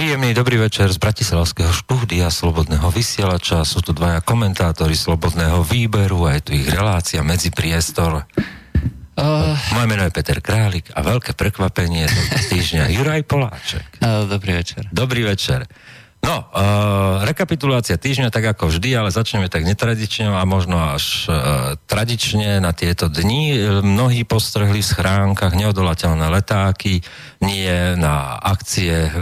Príjemný dobrý večer z Bratislavského štúdia Slobodného vysielača. Sú tu dvaja komentátori Slobodného výberu a je tu ich relácia medzi priestor. Uh, Moje meno je Peter Králik a veľké prekvapenie tohto týždňa Juraj Poláček. Uh, dobrý večer. Dobrý večer. No, uh, rekapitulácia týždňa tak ako vždy, ale začneme tak netradične a možno až uh, tradične na tieto dni. Mnohí postrhli v schránkach neodolateľné letáky, nie na akcie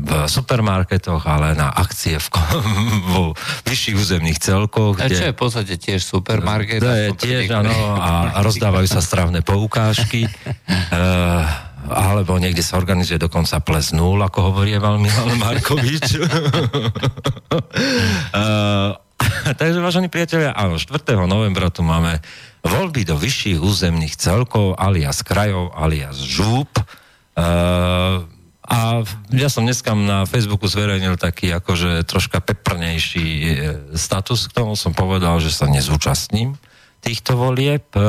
v supermarketoch, ale na akcie v, vo vyšších územných celkoch. A čo je v podstate tiež supermarket? To je tiež, áno, a, rozdávajú sa stravné poukážky. uh, alebo niekde sa organizuje dokonca ples nul, ako hovorí Milan Markovič. uh, takže, vážení priatelia, áno, 4. novembra tu máme voľby do vyšších územných celkov, alias krajov, alias žúb. Uh, a ja som dneska na Facebooku zverejnil taký akože troška peprnejší e, status, k tomu som povedal, že sa nezúčastním týchto volieb. E, e,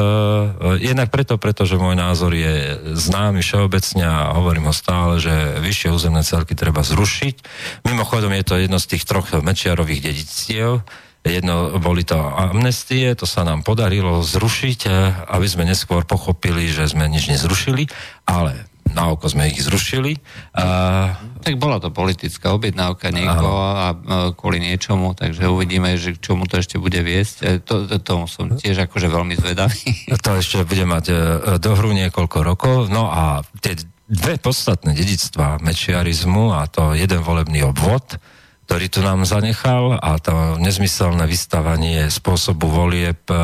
jednak preto, pretože môj názor je známy všeobecne a hovorím ho stále, že vyššie územné celky treba zrušiť. Mimochodom je to jedno z tých troch mečiarových dedictiev. Jedno boli to amnestie, to sa nám podarilo zrušiť, aby sme neskôr pochopili, že sme nič nezrušili, ale na oko sme ich zrušili. A... Tak bola to politická objednávka niekoho a kvôli niečomu, takže uvidíme, že k čomu to ešte bude viesť. E, to, to, tomu som tiež akože veľmi zvedavý. To ešte bude mať e, do hru niekoľko rokov. No a tie dve podstatné dedictvá mečiarizmu a to jeden volebný obvod, ktorý tu nám zanechal a to nezmyselné vystavanie spôsobu volieb e,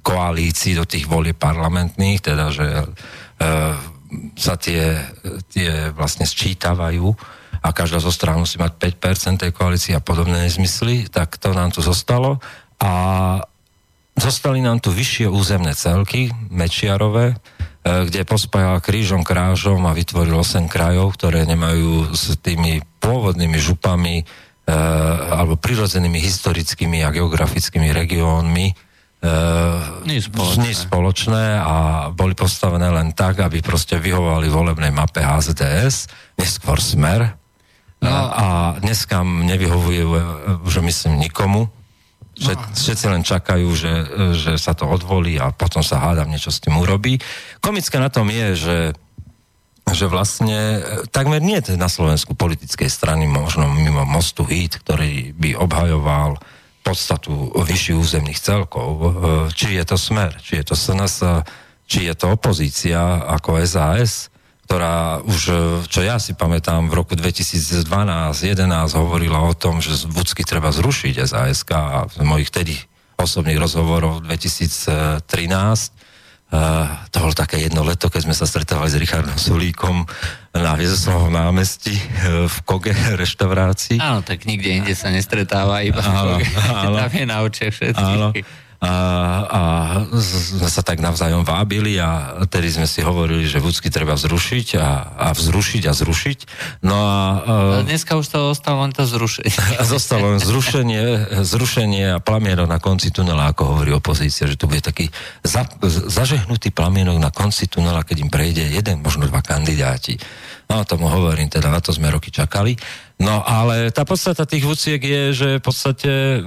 koalícií do tých volieb parlamentných, teda že sa tie, tie vlastne sčítavajú a každá zo strán musí mať 5% tej koalície a podobné nezmysly, tak to nám tu zostalo. A zostali nám tu vyššie územné celky, Mečiarové, e, kde pospájal krížom krážom a vytvoril 8 krajov, ktoré nemajú s tými pôvodnými župami e, alebo prirodzenými historickými a geografickými regiónmi Uh, nič spoločné. a boli postavené len tak, aby proste vyhovovali volebnej mape HZDS, neskôr Smer. No. A, a dneska nevyhovuje už myslím nikomu. Všet, no. Všetci len čakajú, že, že sa to odvolí a potom sa hádam niečo s tým urobí. Komické na tom je, že že vlastne takmer nie je na Slovensku politickej strany, možno mimo Mostu Hit, ktorý by obhajoval uh, podstatu vyšších územných celkov, e, či je to smer, či je to SNS, či je to opozícia ako SAS, ktorá už, e, čo ja si pamätám, v roku 2012-2011 hovorila o tom, že Vudsky treba zrušiť SASK a v mojich tedy osobných rozhovorov 2013 Uh, to bolo také jedno leto, keď sme sa stretávali s Richardom Sulíkom na Viezoslavom námestí uh, v Koge reštaurácii. Áno, tak nikde inde sa nestretáva, iba áno, v Koge. Áno, Tam je na očiach všetkých. Áno a, a sme sa tak navzájom vábili a tedy sme si hovorili, že vúcky treba zrušiť a, a vzrušiť a zrušiť. No a... a dneska už to ostalo len to zrušenie. Zostalo len zrušenie, zrušenie a plamienok na konci tunela, ako hovorí opozícia, že tu bude taký za, zažehnutý plamienok na konci tunela, keď im prejde jeden, možno dva kandidáti. No, tomu hovorím, teda na to sme roky čakali. No, ale tá podstata tých vúciek je, že v podstate e,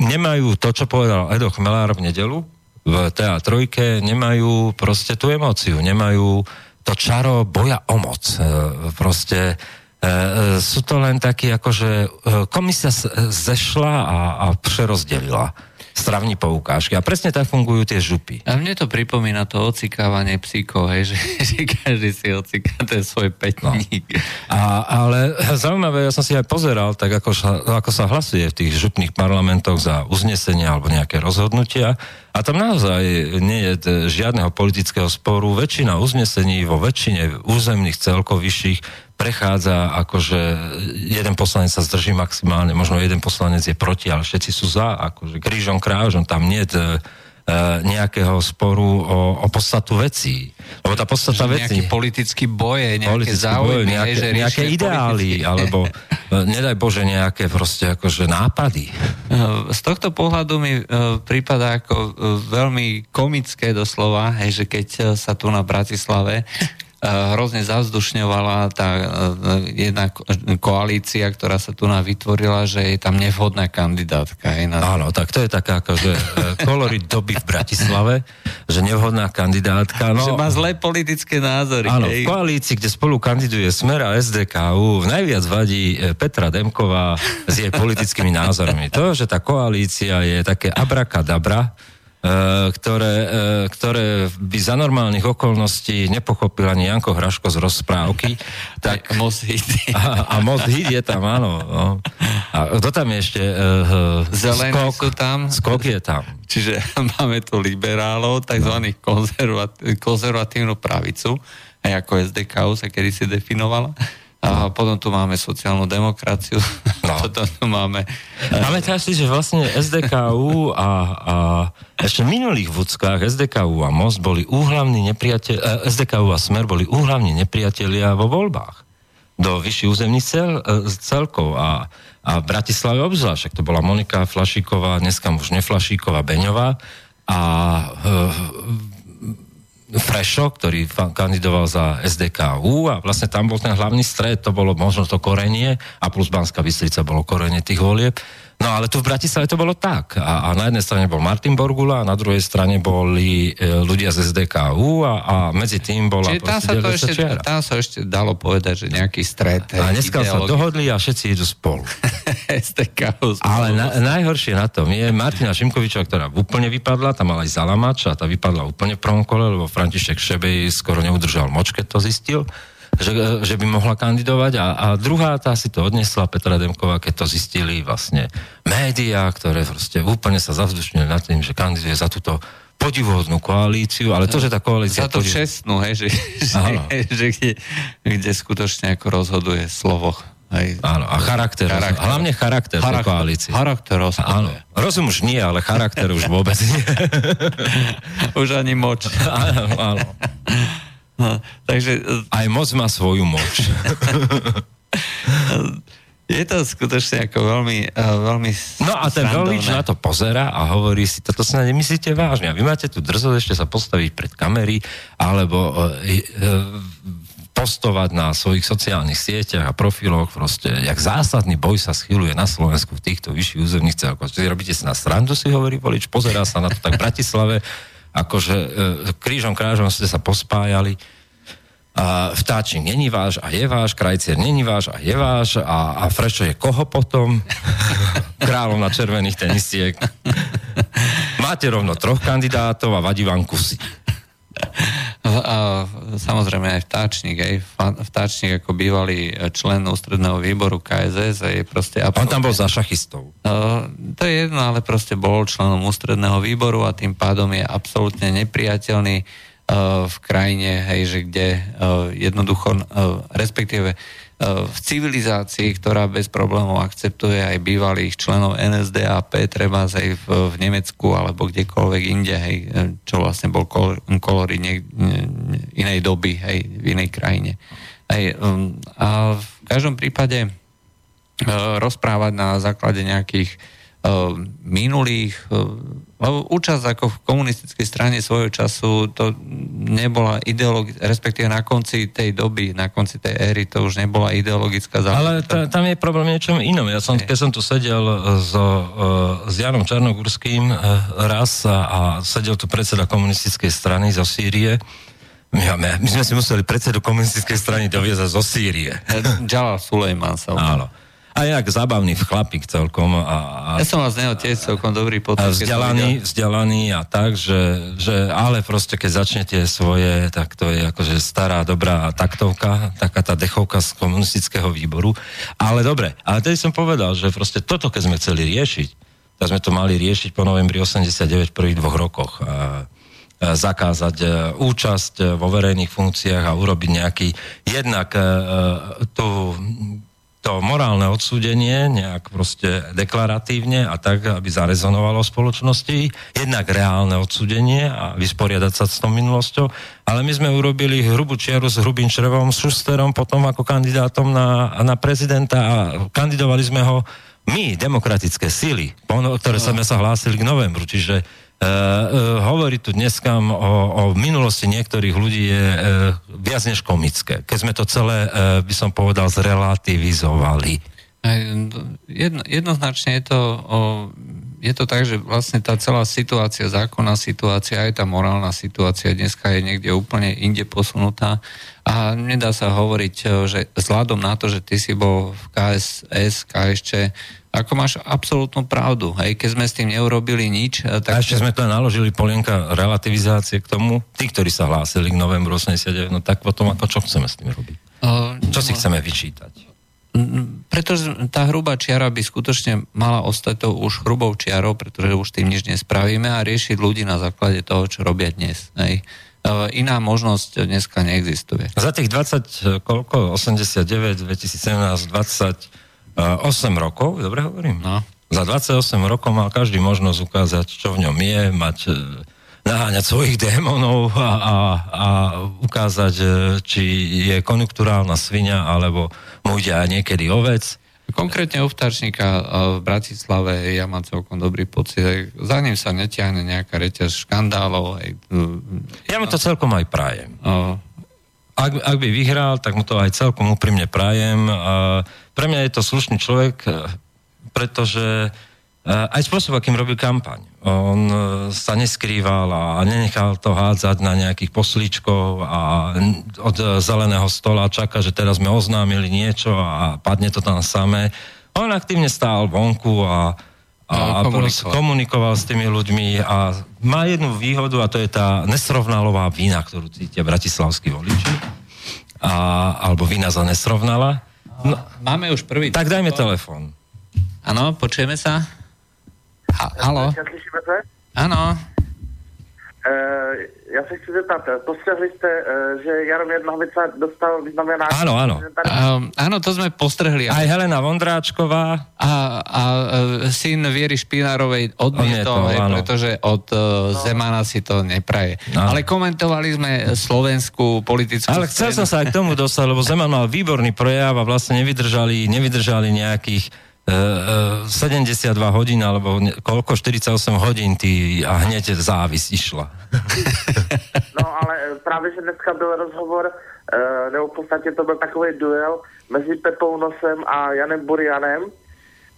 nemajú to, čo povedal Edo Chmelár v nedelu v TA3, nemajú proste tú emóciu, nemajú to čaro boja o moc. E, proste e, e sú to len takí, akože e, komisia zešla a, a prerozdelila stravní poukážky. A presne tak fungujú tie župy. A mne to pripomína to ocikávanie psíkov, hej, že, že každý si ociká ten svoj petník. No. A, ale zaujímavé, ja som si aj pozeral, tak ako ako sa hlasuje v tých župných parlamentoch za uznesenia alebo nejaké rozhodnutia. A tam naozaj nie je žiadneho politického sporu. Väčšina uznesení vo väčšine územných celkov vyšších prechádza, akože jeden poslanec sa zdrží maximálne, možno jeden poslanec je proti, ale všetci sú za, akože krížom, krážom, tam nie je nejakého sporu o, o podstatu vecí. Lebo tá podstata vecí... Nejaký politický boje, nejaké politický záujmy, boj, nejaké, že nejaké ideály, politicky. alebo e, nedaj Bože nejaké proste akože nápady. Z tohto pohľadu mi prípada ako veľmi komické doslova, hej, že keď sa tu na Bratislave hrozne zavzdušňovala tá jedna koalícia, ktorá sa tu vytvorila, že je tam nevhodná kandidátka. Na... Áno, tak to je taká akože kolorit doby v Bratislave, že nevhodná kandidátka. No, že má zlé politické názory. Áno, v koalícii, kde spolu kandiduje Smer a SDKU, najviac vadí Petra Demková s jej politickými názormi. To, že tá koalícia je také abrakadabra, ktoré, e, ktoré by za normálnych okolností nepochopil ani Janko Hraško z rozprávky. tak, Most hit. A, a Most hit je tam, áno. No. A kto tam je ešte? Uh, Zelení skok, sú tam. Skok je tam. Čiže máme tu liberálov, tzv. No. Konzervat, konzervatívnu pravicu, aj ako SDKU sa kedy si definovala a potom tu máme sociálnu demokraciu. No. potom tu máme... Máme si, že vlastne SDKU a, a ešte v minulých vúckách SDKU a MOST boli úhlavní nepriateľ, eh, SDKU a Smer boli úhlavní nepriatelia vo voľbách do vyšších územných cel, eh, celkov a, a v Bratislave obzvlášť, to bola Monika Flašíková, dneska už neflašíková, Beňová a e, Frešo, ktorý kandidoval za SDKU a vlastne tam bol ten hlavný stred, to bolo možno to korenie a plus Banská Bystrica bolo korenie tých volieb. No ale tu v Bratislave to bolo tak. A, a na jednej strane bol Martin Borgula a na druhej strane boli e, ľudia z SDKU a, a medzi tým bola Čiže tam sa, to ešte, tam sa ešte dalo povedať, že nejaký stret. A dneska sa dohodli a všetci idú spolu. SDKU spolu. Ale na, najhoršie na tom je Martina Šimkovičová, ktorá úplne vypadla, tam mala aj Zalamač a tá vypadla úplne v prvom kole, lebo František Šebej skoro neudržal moč, keď to zistil že, že by mohla kandidovať a, a druhá tá si to odnesla Petra Demková, keď to zistili vlastne médiá, ktoré proste úplne sa zavzdušnili nad tým, že kandiduje za túto podivuhodnú koalíciu, ale to, že tá koalícia... Za to podiv... čestnú, hej, že, že, že kde, kde skutočne ako rozhoduje slovo. Hej. Áno, a charakter, charakter. hlavne charakter, charakter koalície. Charakter rozhoduje. Áno, rozum už nie, ale charakter už vôbec nie. už ani moč. áno, áno. No, takže... Aj moc má svoju moč. Je to skutočne ako veľmi, uh, veľmi No a ten volič na to pozera a hovorí si, toto sa nemyslíte vážne. A vy máte tu drzosť ešte sa postaviť pred kamery alebo uh, postovať na svojich sociálnych sieťach a profiloch proste, jak zásadný boj sa schyluje na Slovensku v týchto vyšších územných celkoch. Čiže robíte si na srandu, si hovorí volič, pozerá sa na to tak v Bratislave, akože e, krížom krážom ste sa pospájali. A vtáčnik není váš a je váš, krajcier není váš a je váš a, a Frešo je koho potom? Kráľom na červených tenisiek. Máte rovno troch kandidátov a vadí vám kusy. A samozrejme aj vtáčnik, aj vtáčnik ako bývalý člen ústredného výboru KSS je proste absolútne... On tam bol za šachistov. Uh, to je jedno, ale proste bol členom ústredného výboru a tým pádom je absolútne nepriateľný uh, v krajine, hej, že kde uh, jednoducho, uh, respektíve v civilizácii, ktorá bez problémov akceptuje aj bývalých členov NSDAP, treba aj v, v Nemecku alebo kdekoľvek inde, hej, čo vlastne bol kol, kolory ne, inej doby, hej, v inej krajine. Hej, um, a v každom prípade uh, rozprávať na základe nejakých uh, minulých uh, lebo účasť ako v komunistickej strane svojho času to nebola ideologická, respektíve na konci tej doby, na konci tej éry to už nebola ideologická záležitosť. Ale t- tam je problém niečom inom. Ja som, keď som tu sedel so, uh, s Janom Čarnogurským uh, raz a, a sedel tu predseda komunistickej strany zo Sýrie, my, my, my sme si museli predsedu komunistickej strany doviezať zo Sýrie. Jalal Sulejman sa Áno. A jak zabavný chlapík celkom. A, a, ja som vás neho tiež celkom dobrý potom. A vzdelaný, vzdelaný a tak, že, že ale proste keď začnete svoje, tak to je akože stará, dobrá taktovka, taká tá dechovka z komunistického výboru. Ale dobre, ale tedy som povedal, že proste toto, keď sme chceli riešiť, tak sme to mali riešiť po novembri 89 v prvých dvoch rokoch. A, zakázať e, účasť e, vo verejných funkciách a urobiť nejaký jednak e, tú to morálne odsúdenie nejak proste deklaratívne a tak, aby zarezonovalo v spoločnosti, jednak reálne odsúdenie a vysporiadať sa s tou minulosťou, ale my sme urobili hrubú čiaru s hrubým črevom, s Šusterom potom ako kandidátom na, na prezidenta a kandidovali sme ho my, demokratické síly, ktoré no. sme sa hlásili k novembru, čiže hovorí tu dneska o, o minulosti niektorých ľudí je uh, viac než komické. Keď sme to celé, by som povedal, zrelativizovali. Jedno, jednoznačne je to, o, je to tak, že vlastne tá celá situácia, zákonná situácia, aj tá morálna situácia dneska je niekde úplne inde posunutá a nedá sa hovoriť, že vzhľadom na to, že ty si bol v KSS, KSČ, ako máš absolútnu pravdu. Hej, keď sme s tým neurobili nič... Eh, tak... A ešte sme to naložili polienka relativizácie k tomu. Tí, ktorí sa hlásili k novembru 89, no tak potom ako čo chceme s tým robiť? Uh, čo no, si chceme vyčítať? Pretože tá hrubá čiara by skutočne mala ostať to už hrubou čiarou, pretože už tým nič nespravíme a riešiť ľudí na základe toho, čo robia dnes. Hej. Iná možnosť dneska neexistuje. Za tých 20, koľko? 89, 2017, 20 8 rokov, dobre hovorím? No. Za 28 rokov mal každý možnosť ukázať, čo v ňom je, mať e, naháňať svojich démonov a, a, a ukázať, či je konjunkturálna svinia, alebo mu ide aj niekedy ovec. Konkrétne u vtáčnika v Bratislave ja mám celkom dobrý pocit. Za ním sa netiahne nejaká reťaz škandálov. Ja mu to celkom aj prajem. Ak, ak by vyhral, tak mu to aj celkom úprimne prajem. Pre mňa je to slušný človek, pretože aj spôsob, akým robil kampaň. On e, sa neskrýval a nenechal to hádzať na nejakých poslíčkov a od zeleného stola čaká, že teraz sme oznámili niečo a padne to tam samé. On aktívne stál vonku a, a, no, komunikoval. komunikoval s tými ľuďmi a má jednu výhodu a to je tá nesrovnalová vína, ktorú cítia bratislavskí voliči. A, alebo vína za nesrovnala No, Máme už prvý... Tak dajme telefon. Áno, počujeme sa. Ha, halo. Áno. Uh, já se chci zeptat, postřehli jste, uh, že Jaromír Nohavica dostal vyznamenání? Áno, áno. Uh, áno, to sme postrehli. Aj Helena Vondráčková. A, a uh, syn Viery Špinárovej odmietol, to, pretože od uh, no. Zemana si to nepraje. No. Ale komentovali sme slovenskú politickú Ale chcel som sa aj k tomu dostať, lebo Zeman mal výborný prejav a vlastne nevydržali, nevydržali nejakých 72 e, e, hodín, alebo koľko, 48 hodín ty a hneď závis išla. No ale právě, že dneska byl rozhovor, e, nebo v podstatě to byl takový duel mezi Pepou Nosem a Janem Burianem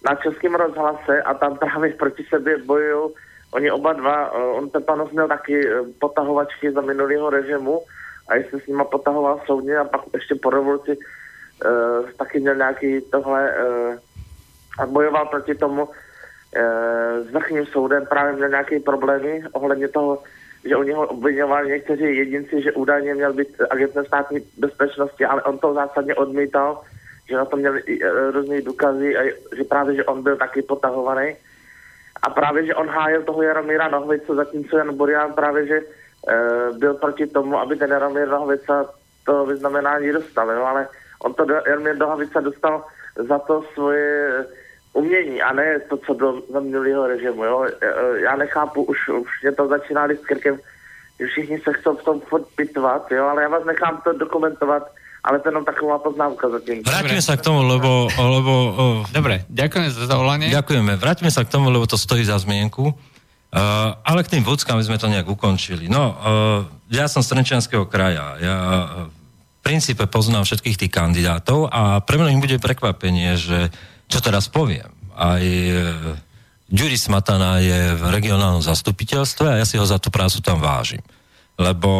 na Českém rozhlase a tam právě proti sebe bojují oni oba dva, on Pepa Nos měl taky potahovačky za minulého režimu a jestli s nima potahoval soudně a pak ještě po revoluci uh, taky měl nějaký tohle uh, a bojoval proti tomu e, s vrchním soudem, právě měl nějaké problémy ohledně toho, že oni ho obvinovali někteří jedinci, že údajně měl být agentem státní bezpečnosti, ale on to zásadně odmítal, že na to měl e, různé důkazy a že právě, že on byl taky potahovaný. A právě, že on hájil toho Jaromíra Nohvice, zatímco Jan Burian právě, že e, byl proti tomu, aby ten Jaromír Nohvica to vyznamenání dostal, jo? ale on to Jaromír Nohvica dostal za to svoje umění a ne to, co bylo za minulého režimu. Jo? E, e, já nechápu, už, už mě to začíná s krkem, že všichni se chcou v tom furt pitvat, jo? ale já vás nechám to dokumentovat ale to je jenom taková poznámka zatím. Vrátime sa k tomu, lebo... lebo Dobre, ďakujeme za zavolanie. Ďakujeme. Vrátime sa k tomu, lebo to stojí za zmienku. Uh, ale k tým vodskám sme to nejak ukončili. No, uh, ja som z Trenčianského kraja. Ja uh, v princípe poznám všetkých tých kandidátov a pre mňa bude prekvapenie, že uh, čo teraz poviem, aj Ďuri e, Smatana je v regionálnom zastupiteľstve a ja si ho za tú prácu tam vážim. Lebo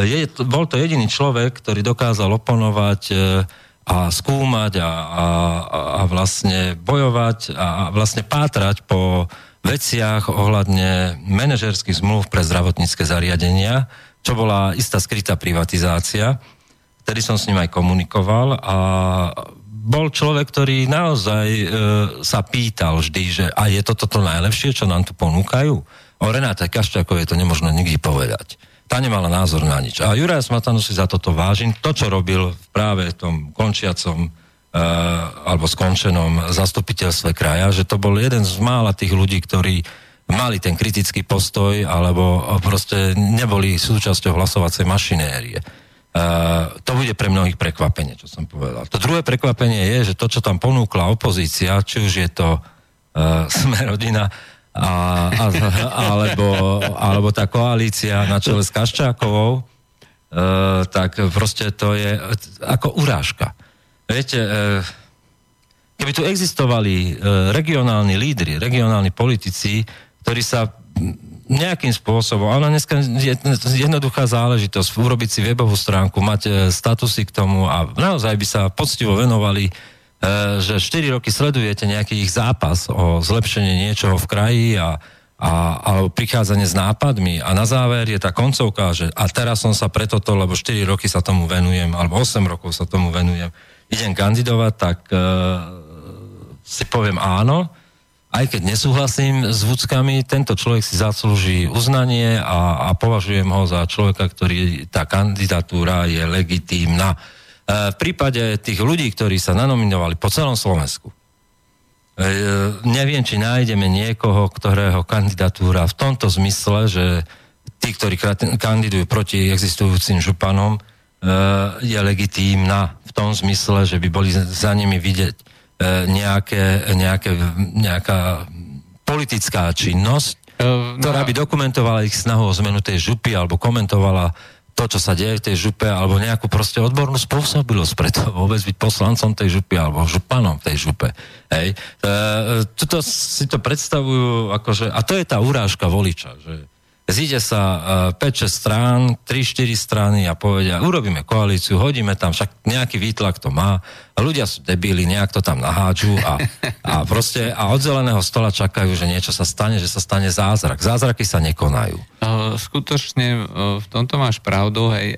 je, bol to jediný človek, ktorý dokázal oponovať e, a skúmať a, a, a vlastne bojovať a vlastne pátrať po veciach ohľadne manažerských zmluv pre zdravotnícke zariadenia, čo bola istá skrytá privatizácia. Vtedy som s ním aj komunikoval a bol človek, ktorý naozaj e, sa pýtal vždy, že a je toto to najlepšie, čo nám tu ponúkajú? O Renáte Kaščakovej to nemôžno nikdy povedať. Tá nemala názor na nič. A Juraj Smatanu si za toto vážim. To, čo robil práve v tom končiacom e, alebo skončenom zastupiteľstve kraja, že to bol jeden z mála tých ľudí, ktorí mali ten kritický postoj alebo proste neboli súčasťou hlasovacej mašinérie. Uh, to bude pre mnohých prekvapenie, čo som povedal. To druhé prekvapenie je, že to, čo tam ponúkla opozícia, či už je to uh, sme rodina, a, a, alebo, alebo tá koalícia na čele s Kaščákovou, e, tak proste to je ako urážka. Viete, e, keby tu existovali e, regionálni lídry, regionálni politici, ktorí sa nejakým spôsobom, ale dneska je jednoduchá záležitosť, urobiť si webovú stránku, mať e, statusy k tomu a naozaj by sa poctivo venovali E, že 4 roky sledujete nejaký ich zápas o zlepšenie niečoho v kraji a, a, alebo prichádzanie s nápadmi. A na záver je tá koncovka, že a teraz som sa preto to, lebo 4 roky sa tomu venujem, alebo 8 rokov sa tomu venujem, idem kandidovať, tak uh, si poviem áno, aj keď nesúhlasím s vúckami, tento človek si zaslúži uznanie a, a považujem ho za človeka, ktorý tá kandidatúra je legitímna. E, v prípade tých ľudí, ktorí sa nanominovali po celom Slovensku, e, neviem, či nájdeme niekoho, ktorého kandidatúra v tomto zmysle, že tí, ktorí kandidujú proti existujúcim županom, e, je legitímna v tom zmysle, že by boli za nimi vidieť nejaké, nejaké, nejaká politická činnosť, ktorá by dokumentovala ich snahu o zmenu tej župy alebo komentovala to, čo sa deje v tej župe, alebo nejakú proste odbornú spôsobilosť preto vôbec byť poslancom tej župy, alebo županom tej župe. Hej. E, tuto si to predstavujú, akože, a to je tá urážka voliča, že zíde sa uh, 5-6 strán, 3-4 strany a povedia, urobíme koalíciu, hodíme tam, však nejaký výtlak to má, ľudia sú debíli, nejak to tam nahádžu a, a proste a od zeleného stola čakajú, že niečo sa stane, že sa stane zázrak. Zázraky sa nekonajú. Skutočne v tomto máš pravdu, hej.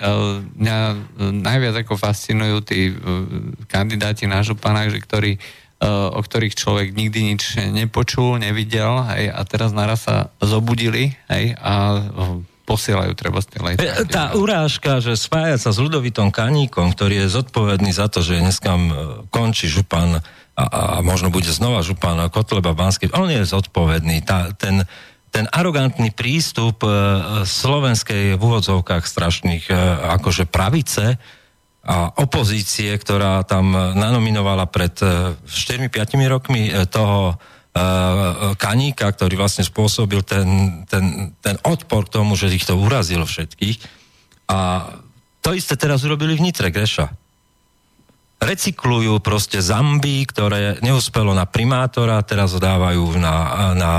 Mňa najviac ako fascinujú tí kandidáti na župana, že ktorí o ktorých človek nikdy nič nepočul, nevidel, hej, a teraz naraz sa zobudili, hej, a posielajú treba z tej lejtrárne. Tá urážka, že spája sa s ľudovitom Kaníkom, ktorý je zodpovedný za to, že dneska končí župan a, a možno bude znova župan Kotleba Banský, on je zodpovedný. Tá, ten, ten arogantný prístup e, slovenskej v úvodzovkách strašných e, akože pravice, a opozície, ktorá tam nanominovala pred 4-5 e, rokmi e, toho Kaníka, ktorý vlastne spôsobil ten, ten, ten odpor k tomu, že ich to urazilo všetkých. A to isté teraz urobili v Nitre, Greša. Recyklujú proste zamby, ktoré neúspelo na primátora, teraz dávajú na, na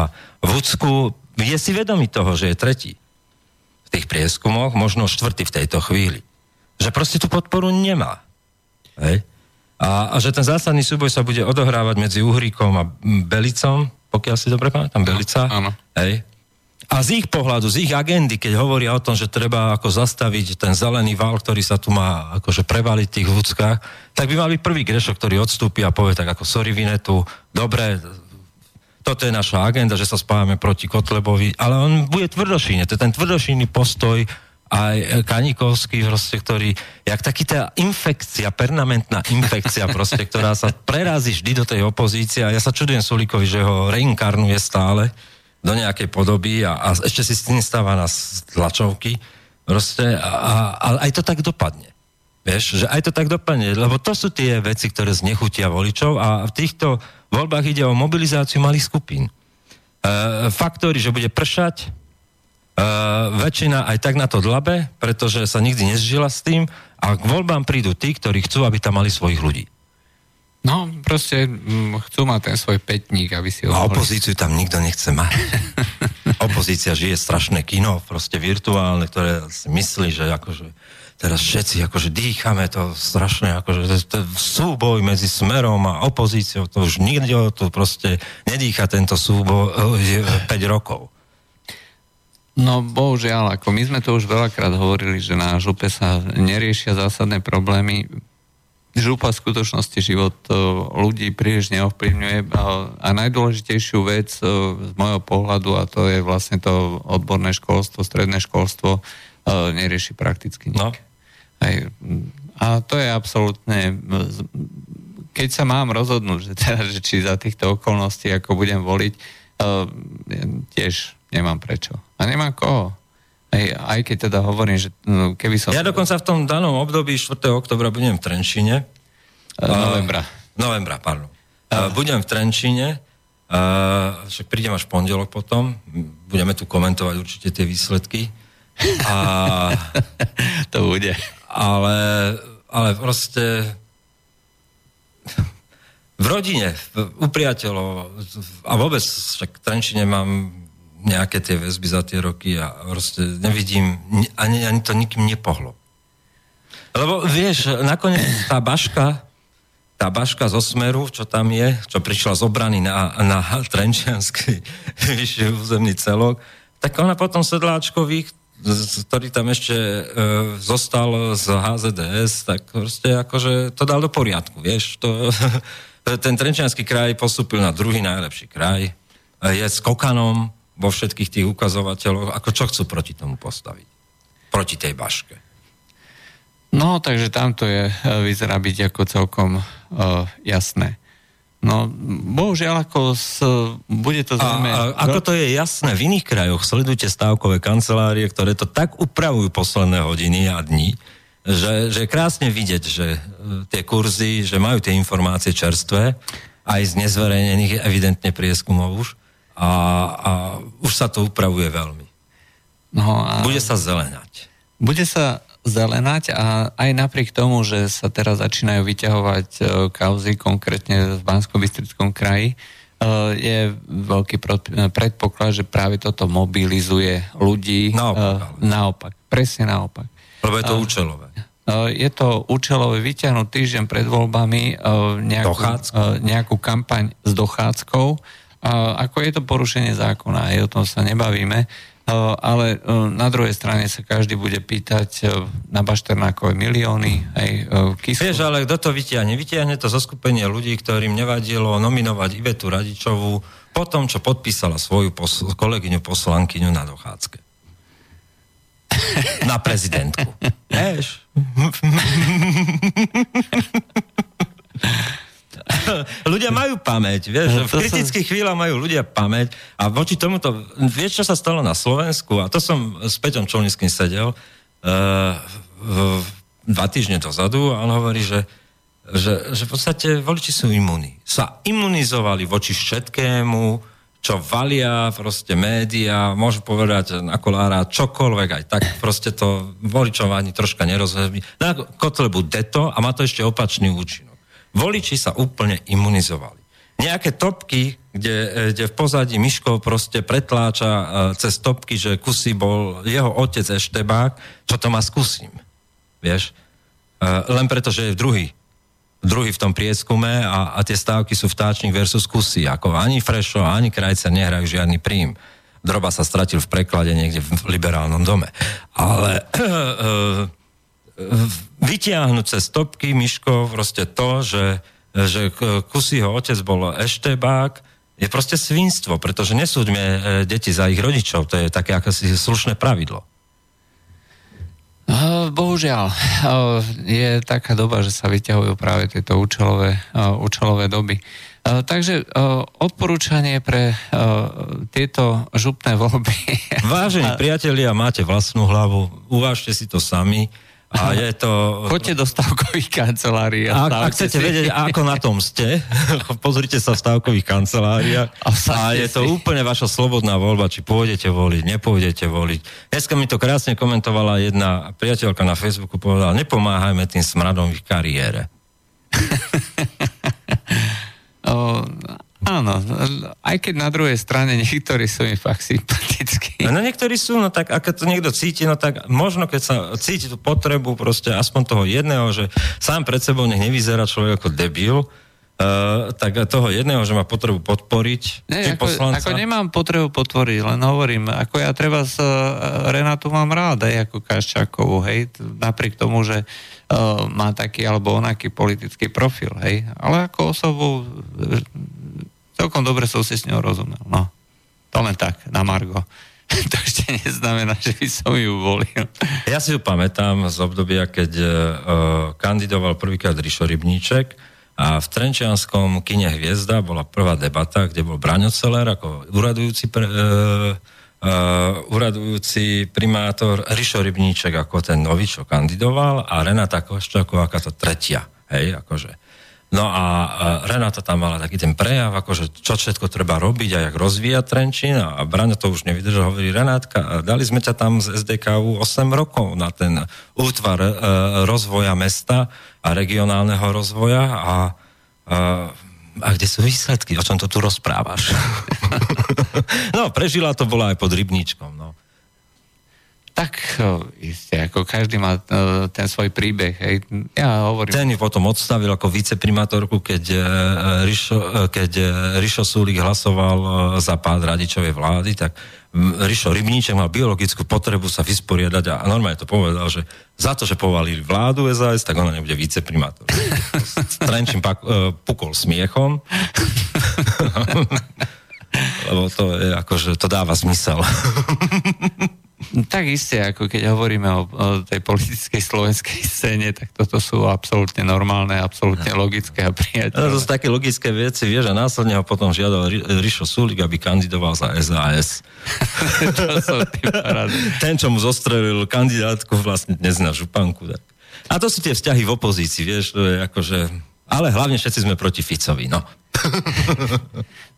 Vucku. Je si vedomý toho, že je tretí v tých prieskumoch, možno štvrtý v tejto chvíli že proste tú podporu nemá. Hej? A, a že ten zásadný súboj sa bude odohrávať medzi Uhríkom a Belicom, pokiaľ si dobre pamätám, Belica. Áno. Hej? A z ich pohľadu, z ich agendy, keď hovoria o tom, že treba ako zastaviť ten zelený val, ktorý sa tu má akože prevaliť v tých vúckach, tak by mal byť prvý Grešo, ktorý odstúpi a povie tak ako sorry Vinetu, dobre, toto je naša agenda, že sa spájame proti Kotlebovi, ale on bude tvrdošíne, to je ten tvrdošíny postoj, aj Kanikovský, proste, ktorý, jak taký tá infekcia, permanentná infekcia, proste, ktorá sa prerazí vždy do tej opozície a ja sa čudujem Sulíkovi, že ho reinkarnuje stále do nejakej podoby a, a ešte si s tým stáva na tlačovky. Proste, a, a aj to tak dopadne. Vieš, že aj to tak dopadne, lebo to sú tie veci, ktoré znechutia voličov a v týchto voľbách ide o mobilizáciu malých skupín. E, faktory, že bude pršať, Uh, väčšina aj tak na to dlabe, pretože sa nikdy nezžila s tým a k voľbám prídu tí, ktorí chcú, aby tam mali svojich ľudí. No, proste mm, chcú mať ten svoj petník, aby si ho... A opozíciu tam nikto nechce mať. Opozícia žije strašné kino, proste virtuálne, ktoré si myslí, že akože teraz všetci akože dýchame to strašne, akože to, to súboj medzi smerom a opozíciou, to už nikto to proste nedýcha tento súboj 5 rokov. No bohužiaľ, ako my sme to už veľakrát hovorili, že na župe sa neriešia zásadné problémy. Župa v skutočnosti život e, ľudí príliš neovplyvňuje a najdôležitejšiu vec e, z môjho pohľadu, a to je vlastne to odborné školstvo, stredné školstvo, e, nerieši prakticky nik. No. Aj, a to je absolútne keď sa mám rozhodnúť, že, teda, že či za týchto okolností, ako budem voliť, tiež nemám prečo. A nemám koho. Aj, aj keď teda hovorím, že no, keby som... Ja dokonca v tom danom období 4. oktobra budem v Trenčine. Uh, novembra. Novembra, pardon. Uh, budem v Trenčine Uh, však prídem až pondelok potom, budeme tu komentovať určite tie výsledky. A, to bude. Ale, ale proste v rodine, u priateľov a vôbec však v Trenčine mám nejaké tie väzby za tie roky a proste nevidím, ani, ani to nikým nepohlo. Lebo vieš, nakoniec tá baška, tá baška zo Smeru, čo tam je, čo prišla z obrany na, na Trenčianský vyšší územný celok, tak ona potom sedláčkových, ktorý tam ešte e, zostal z HZDS, tak proste akože to dal do poriadku, vieš. To, ten Trenčianský kraj postupil na druhý najlepší kraj, je s vo všetkých tých ukazovateľoch, ako čo chcú proti tomu postaviť? Proti tej baške. No, takže tamto je, e, vyzerá byť ako celkom uh, jasné. No, bohužiaľ, ako s, bude to zrejme... A, a ako to je jasné, v iných krajoch sledujte stávkové kancelárie, ktoré to tak upravujú posledné hodiny a dní, že, že je krásne vidieť, že uh, tie kurzy, že majú tie informácie čerstvé, aj z nezverejnených evidentne prieskumov už, a, a už sa to upravuje veľmi. No a... Bude sa zelenať. Bude sa zelenať a aj napriek tomu, že sa teraz začínajú vyťahovať e, kauzy, konkrétne v bansko kraji, e, je veľký predpoklad, že práve toto mobilizuje ľudí. Naopak. E, naopak, presne naopak. Lebo je to účelové. Je to účelové vyťahnuť týždeň pred voľbami nejakú, nejakú kampaň s dochádzkou. Ako je to porušenie zákona, aj o tom sa nebavíme ale na druhej strane sa každý bude pýtať na Bašternákové milióny, aj Kisku. Vieš, ale kto to vytiahne? Vytiahne to zo skupenia ľudí, ktorým nevadilo nominovať Ivetu Radičovú po tom, čo podpísala svoju pos- kolegyňu poslankyňu na dochádzke. Na prezidentku. Vieš? ľudia majú pamäť, vieš, no, v kritických chvíľach majú ľudia pamäť a voči tomuto, vieš, čo sa stalo na Slovensku? A to som s Peťom Čolnickým sedel uh, v, dva týždne dozadu a on hovorí, že, že, že v podstate voliči sú imúni. Sa imunizovali voči všetkému, čo valia proste média, môžu povedať na kolára čokoľvek, aj tak proste to voličom ani troška nerozhľadí. Na Kotlebu deto a má to ešte opačný účinok voliči sa úplne imunizovali. Nejaké topky, kde, e, kde v pozadí Miško proste pretláča uh, cez topky, že kusy bol jeho otec Eštebák, čo to má skúsim. Vieš? Uh, len preto, že je druhý druhý v tom prieskume a, a tie stávky sú vtáčnik versus kusy. Ako ani Frešo, ani Krajca nehrajú žiadny príjm. Droba sa stratil v preklade niekde v liberálnom dome. Ale vytiahnuť cez stopky Miško proste to, že, že Kusiho otec bol eštebák, je proste svinstvo, pretože nesúďme e, deti za ich rodičov, to je také akési slušné pravidlo. Bohužiaľ, je taká doba, že sa vyťahujú práve tieto účelové, účelové doby. Takže odporúčanie pre tieto župné voľby. Vážení priatelia, máte vlastnú hlavu, uvážte si to sami a je to... Choďte do stavkových kancelárií. A, ak chcete si. vedieť, ako na tom ste, pozrite sa v stavkových kanceláriách a, a je to si. úplne vaša slobodná voľba, či pôjdete voliť, nepôjdete voliť. Dneska mi to krásne komentovala jedna priateľka na Facebooku, povedala, nepomáhajme tým smradom v kariére. o, Áno, aj keď na druhej strane niektorí sú mi fakt sympatickí. No niektorí sú, no tak ako to niekto cíti, no tak možno keď sa cíti tú potrebu proste aspoň toho jedného, že sám pred sebou nech nevyzerá človek ako debil, Uh, tak toho jedného, že má potrebu podporiť, Nie, ako, poslanca. ako nemám potrebu podporiť, len hovorím, ako ja treba s uh, Renatu mám rád, aj ako Kaščákovú, hej, napriek tomu, že uh, má taký alebo onaký politický profil, hej, ale ako osobu celkom dobre som si s ňou rozumel. No, to len tak, na Margo. to ešte neznamená, že by som ju volil. Ja si ju pamätám z obdobia, keď uh, kandidoval prvýkrát Rišo Rybníček a v Trenčianskom kine Hviezda bola prvá debata, kde bol Braňo Celer ako uradujúci, pre, uh, uh, uradujúci primátor, Rišo Rybníček ako ten nový, čo kandidoval a Renata Koščáková ako to tretia. Hej, akože. No a Renata tam mala taký ten prejav, akože čo všetko treba robiť a jak rozvíjať Trenčín a Braňo to už nevydržal, hovorí Renátka, dali sme ťa tam z SDKU 8 rokov na ten útvar e, rozvoja mesta a regionálneho rozvoja a, a a kde sú výsledky? O čom to tu rozprávaš? no, prežila to bola aj pod rybníčkom, no. Tak isté, ako každý má uh, ten svoj príbeh. Hej. Ja hovorím... Ten ju potom odstavil ako viceprimátorku, keď, uh, Rišo, keď Rišo Súlik hlasoval za pád radičovej vlády, tak Rišo Rybníček mal biologickú potrebu sa vysporiadať a, normálne to povedal, že za to, že povalili vládu SAS, tak ona nebude viceprimátor. Trenčím pak, uh, pukol smiechom. Lebo to je akože, to dáva zmysel. Tak isté, ako keď hovoríme o, o tej politickej slovenskej scéne, tak toto sú absolútne normálne, absolútne logické a priateľné. To sú také logické veci, vieš, a následne ho potom žiadal Ri- Rišo Sulik, aby kandidoval za SAS. Ten, čo mu zostrelil kandidátku vlastne dnes na županku. Tak. A to sú tie vzťahy v opozícii, vieš, to je akože... Ale hlavne všetci sme proti Ficovi, no.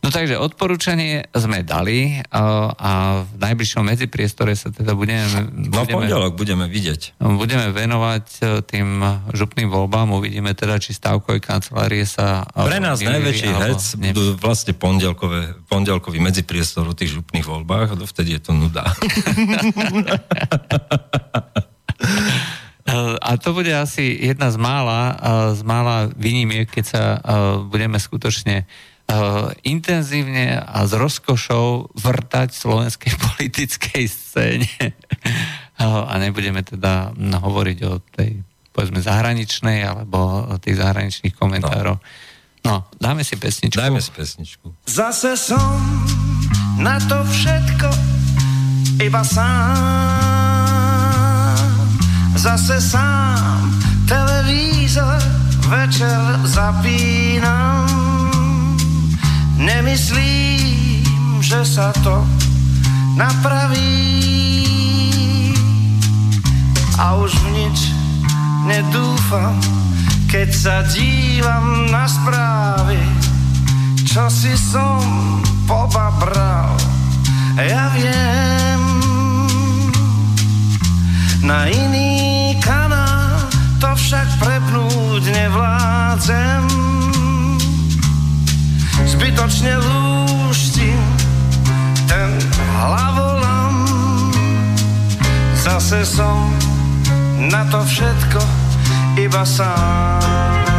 No takže odporúčanie sme dali a, a v najbližšom medzipriestore sa teda budeme... No v pondelok budeme vidieť. Budeme venovať e, tým župným voľbám, uvidíme teda, či stavkové kancelárie sa... Pre nás vyvili, najväčší hec budú vlastne pondelkové, pondelkový medzipriestor o tých župných voľbách a dovtedy je to nuda. A to bude asi jedna z mála, z mála výnimiek, keď sa budeme skutočne intenzívne a s rozkošou vrtať v slovenskej politickej scéne. a nebudeme teda hovoriť o tej povedzme zahraničnej alebo o tých zahraničných komentárov. No, dáme si pesničku. Dajme si pesničku. Zase som na to všetko iba sám zase sám televízor večer zapínam. Nemyslím, že sa to napraví a už v nič nedúfam, keď sa dívam na správy, čo si som pobabral. Ja viem, na iný kanál, to však prepnúť nevládzem. Zbytočne lúštim ten hlavolam. Zase som na to všetko iba sám.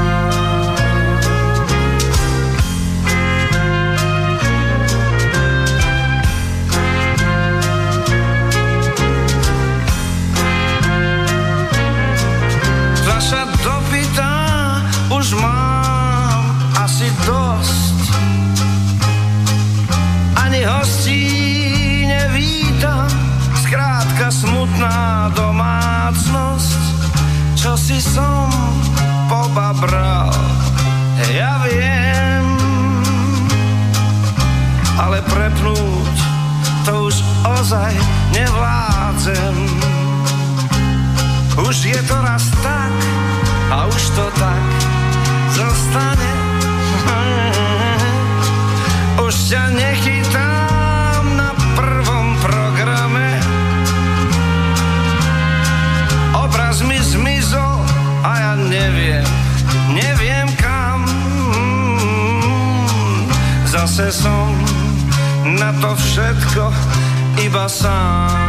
Som na to všetko iba sám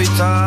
putain.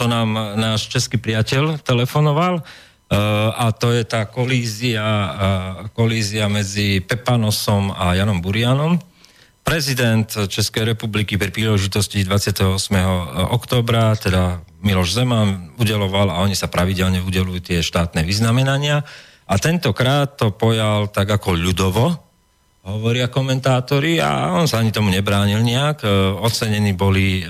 Čo nám náš český priateľ telefonoval. Uh, a to je tá kolízia, uh, kolízia medzi Pepanosom a Janom Burianom. Prezident Českej republiky pri príležitosti 28. oktobra, teda Miloš Zeman, udeloval a oni sa pravidelne udelujú tie štátne vyznamenania. A tentokrát to pojal tak ako ľudovo, hovoria komentátori a on sa ani tomu nebránil nejak. E, ocenení boli e,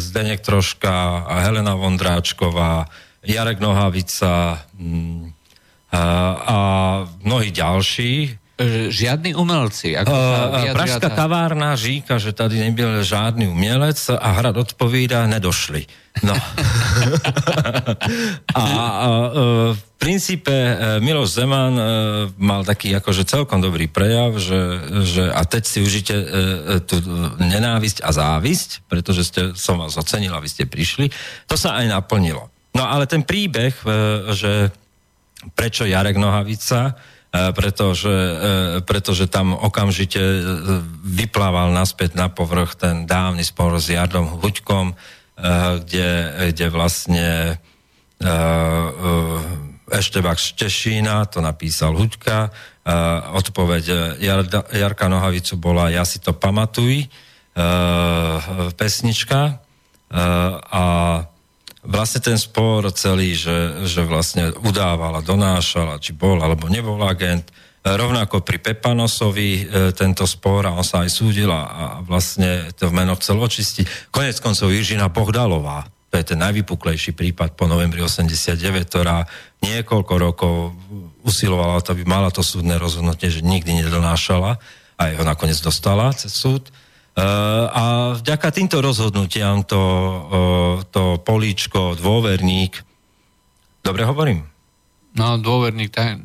Zdenek Troška Helena Vondráčková, Jarek Nohavica mm, a, a mnohí ďalší. E, žiadni umelci. Ako uh, Pražská tá... kavárna říká, že tady nebyl žádný umělec a hrad odpovídá, nedošli. No. a, a v princípe Miloš Zeman mal taký akože celkom dobrý prejav, že, že a teď si užite tú nenávisť a závisť, pretože ste, som vás ocenil a vy ste prišli. To sa aj naplnilo. No ale ten príbeh, že prečo Jarek Nohavica, E, pretože, e, pretože tam okamžite e, vyplával naspäť na povrch ten dávny spor s Jardom Huďkom, kde, kde vlastne Eštebak Štešína, to napísal Huďka, odpoveď Jarda, Jarka Nohavicu bola Ja si to pamatuj, pesnička a vlastne ten spor celý, že, že vlastne udával a donášal, či bol alebo nebol agent, rovnako pri Pepanosovi e, tento spor a on sa aj súdil a, vlastne to meno chcel očistiť. Konec koncov Jiřina Bohdalová, to je ten najvypuklejší prípad po novembri 89, ktorá niekoľko rokov usilovala aby mala to súdne rozhodnutie, že nikdy nedonášala a ho nakoniec dostala cez súd. Eh, a vďaka týmto rozhodnutiam to, eh, to políčko, dôverník, dobre hovorím? No, dôverník, tak...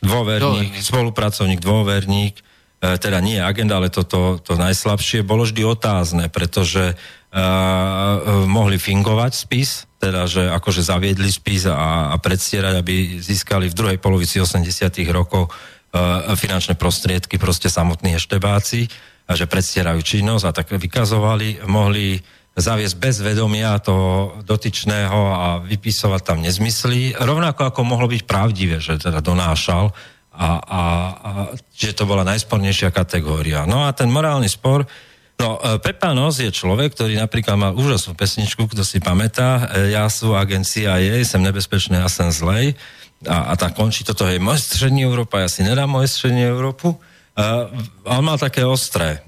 Dôverník, dôverník, spolupracovník, dôverník, eh, teda nie agenda, ale toto to, to najslabšie, bolo vždy otázne, pretože uh, mohli fingovať spis, teda, že akože zaviedli spis a, a predstierať, aby získali v druhej polovici 80 rokov uh, finančné prostriedky, proste samotní eštebáci že predstierajú činnosť a tak vykazovali, mohli zaviesť bez vedomia toho dotyčného a vypisovať tam nezmysly, rovnako ako mohlo byť pravdivé, že teda donášal a, a, a že to bola najspornejšia kategória. No a ten morálny spor, No, e, Pepanos je človek, ktorý napríklad mal úžasnú pesničku, kto si pamätá, e, ja sú agencia jej, sem nebezpečné a sem zlej. A, a tak končí toto, je moje strední Európa, ja si nedám moje strední Európu. Uh, on mal také ostré,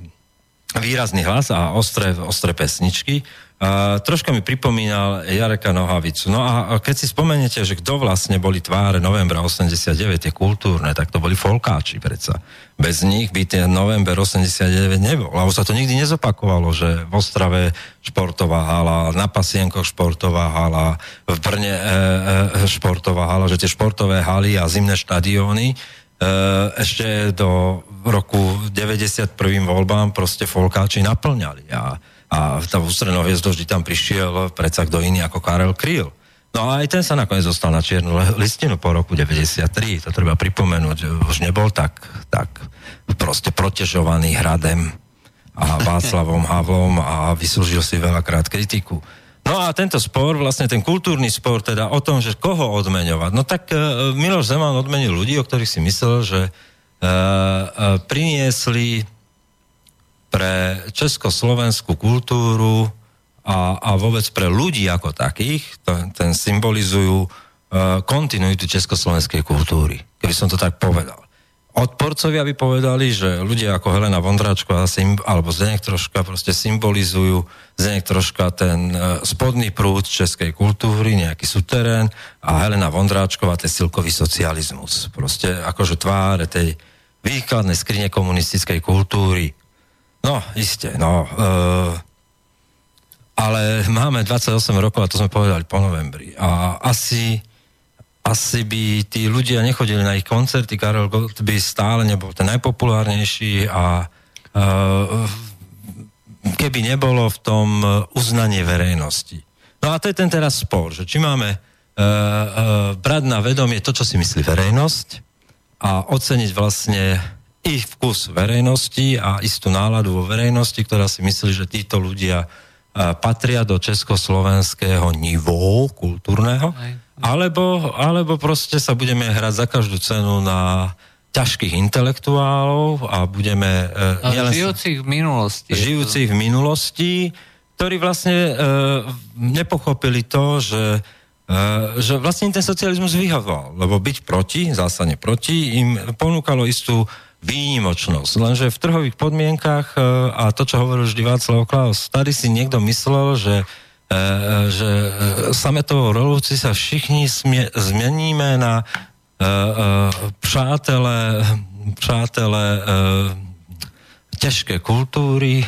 výrazný hlas a ostré, ostré pesničky. Uh, troška mi pripomínal Jareka Nohavicu. No a keď si spomeniete, že kto vlastne boli tváre novembra 89, tie kultúrne, tak to boli folkáči predsa. Bez nich by ten november 89 nebol. Lebo sa to nikdy nezopakovalo, že v Ostrave športová hala, na Pasienkoch športová hala, v Brne e, e, športová hala, že tie športové haly a zimné štadióny ešte do roku 91. voľbám proste folkáči naplňali a, a tá ústredná hviezdo vždy tam prišiel predsa kto iný ako Karel Kryl. No a aj ten sa nakoniec dostal na čiernu listinu po roku 93, to treba pripomenúť, už nebol tak, tak proste protežovaný hradem a Václavom Havlom a vyslúžil si veľakrát kritiku. No a tento spor, vlastne ten kultúrny spor, teda o tom, že koho odmeňovať. No tak uh, Miloš Zeman odmenil ľudí, o ktorých si myslel, že uh, uh, priniesli pre československú kultúru a, a vôbec pre ľudí ako takých, to, ten symbolizujú uh, kontinuitu československej kultúry, keby som to tak povedal. Odporcovia by povedali, že ľudia ako Helena Vondráčková alebo Zdenek troška proste symbolizujú Zdenek troška ten uh, spodný prúd českej kultúry, nejaký suterén a Helena Vondráčková ten silkový socializmus. Proste akože tváre tej výkladnej skrine komunistickej kultúry. No, iste, no. Uh, ale máme 28 rokov a to sme povedali po novembri. A asi asi by tí ľudia nechodili na ich koncerty, Karel Gott by stále nebol ten najpopulárnejší a uh, keby nebolo v tom uznanie verejnosti. No a to je ten teraz spor, že či máme uh, brať na vedomie to, čo si myslí verejnosť a oceniť vlastne ich vkus verejnosti a istú náladu vo verejnosti, ktorá si myslí, že títo ľudia patria do československého nivou kultúrneho. Aj alebo, alebo proste sa budeme hrať za každú cenu na ťažkých intelektuálov a budeme... E, nielen, žijúcich v minulosti. Žijúcich v minulosti, ktorí vlastne e, nepochopili to, že, e, že vlastne ten socializmus vyhoval, lebo byť proti, zásadne proti, im ponúkalo istú výnimočnosť. Lenže v trhových podmienkach e, a to, čo hovoril vždy Václav Klaus, tady si niekto myslel, že že e, sametovou revoluci sa všichni smie, zmeníme na přátelé, přátelé ťažké kultúry,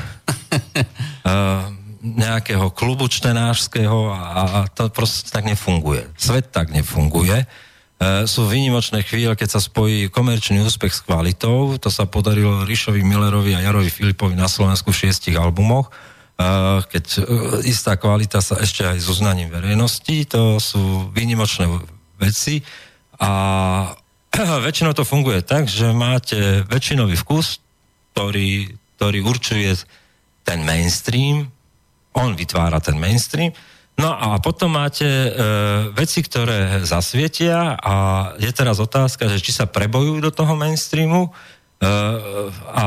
nejakého klubu čtenářského a, a to proste tak nefunguje. Svet tak nefunguje. sú výnimočné chvíle, keď sa spojí komerčný úspech s kvalitou. To sa podarilo Rišovi Millerovi a Jarovi Filipovi na Slovensku v šiestich albumoch keď e, istá kvalita sa ešte aj s uznaním verejnosti, to sú výnimočné veci. A väčšinou to funguje tak, že máte väčšinový vkus, ktorý, ktorý určuje ten mainstream, on vytvára ten mainstream, no a potom máte e, veci, ktoré zasvietia a je teraz otázka, že či sa prebojujú do toho mainstreamu. E, a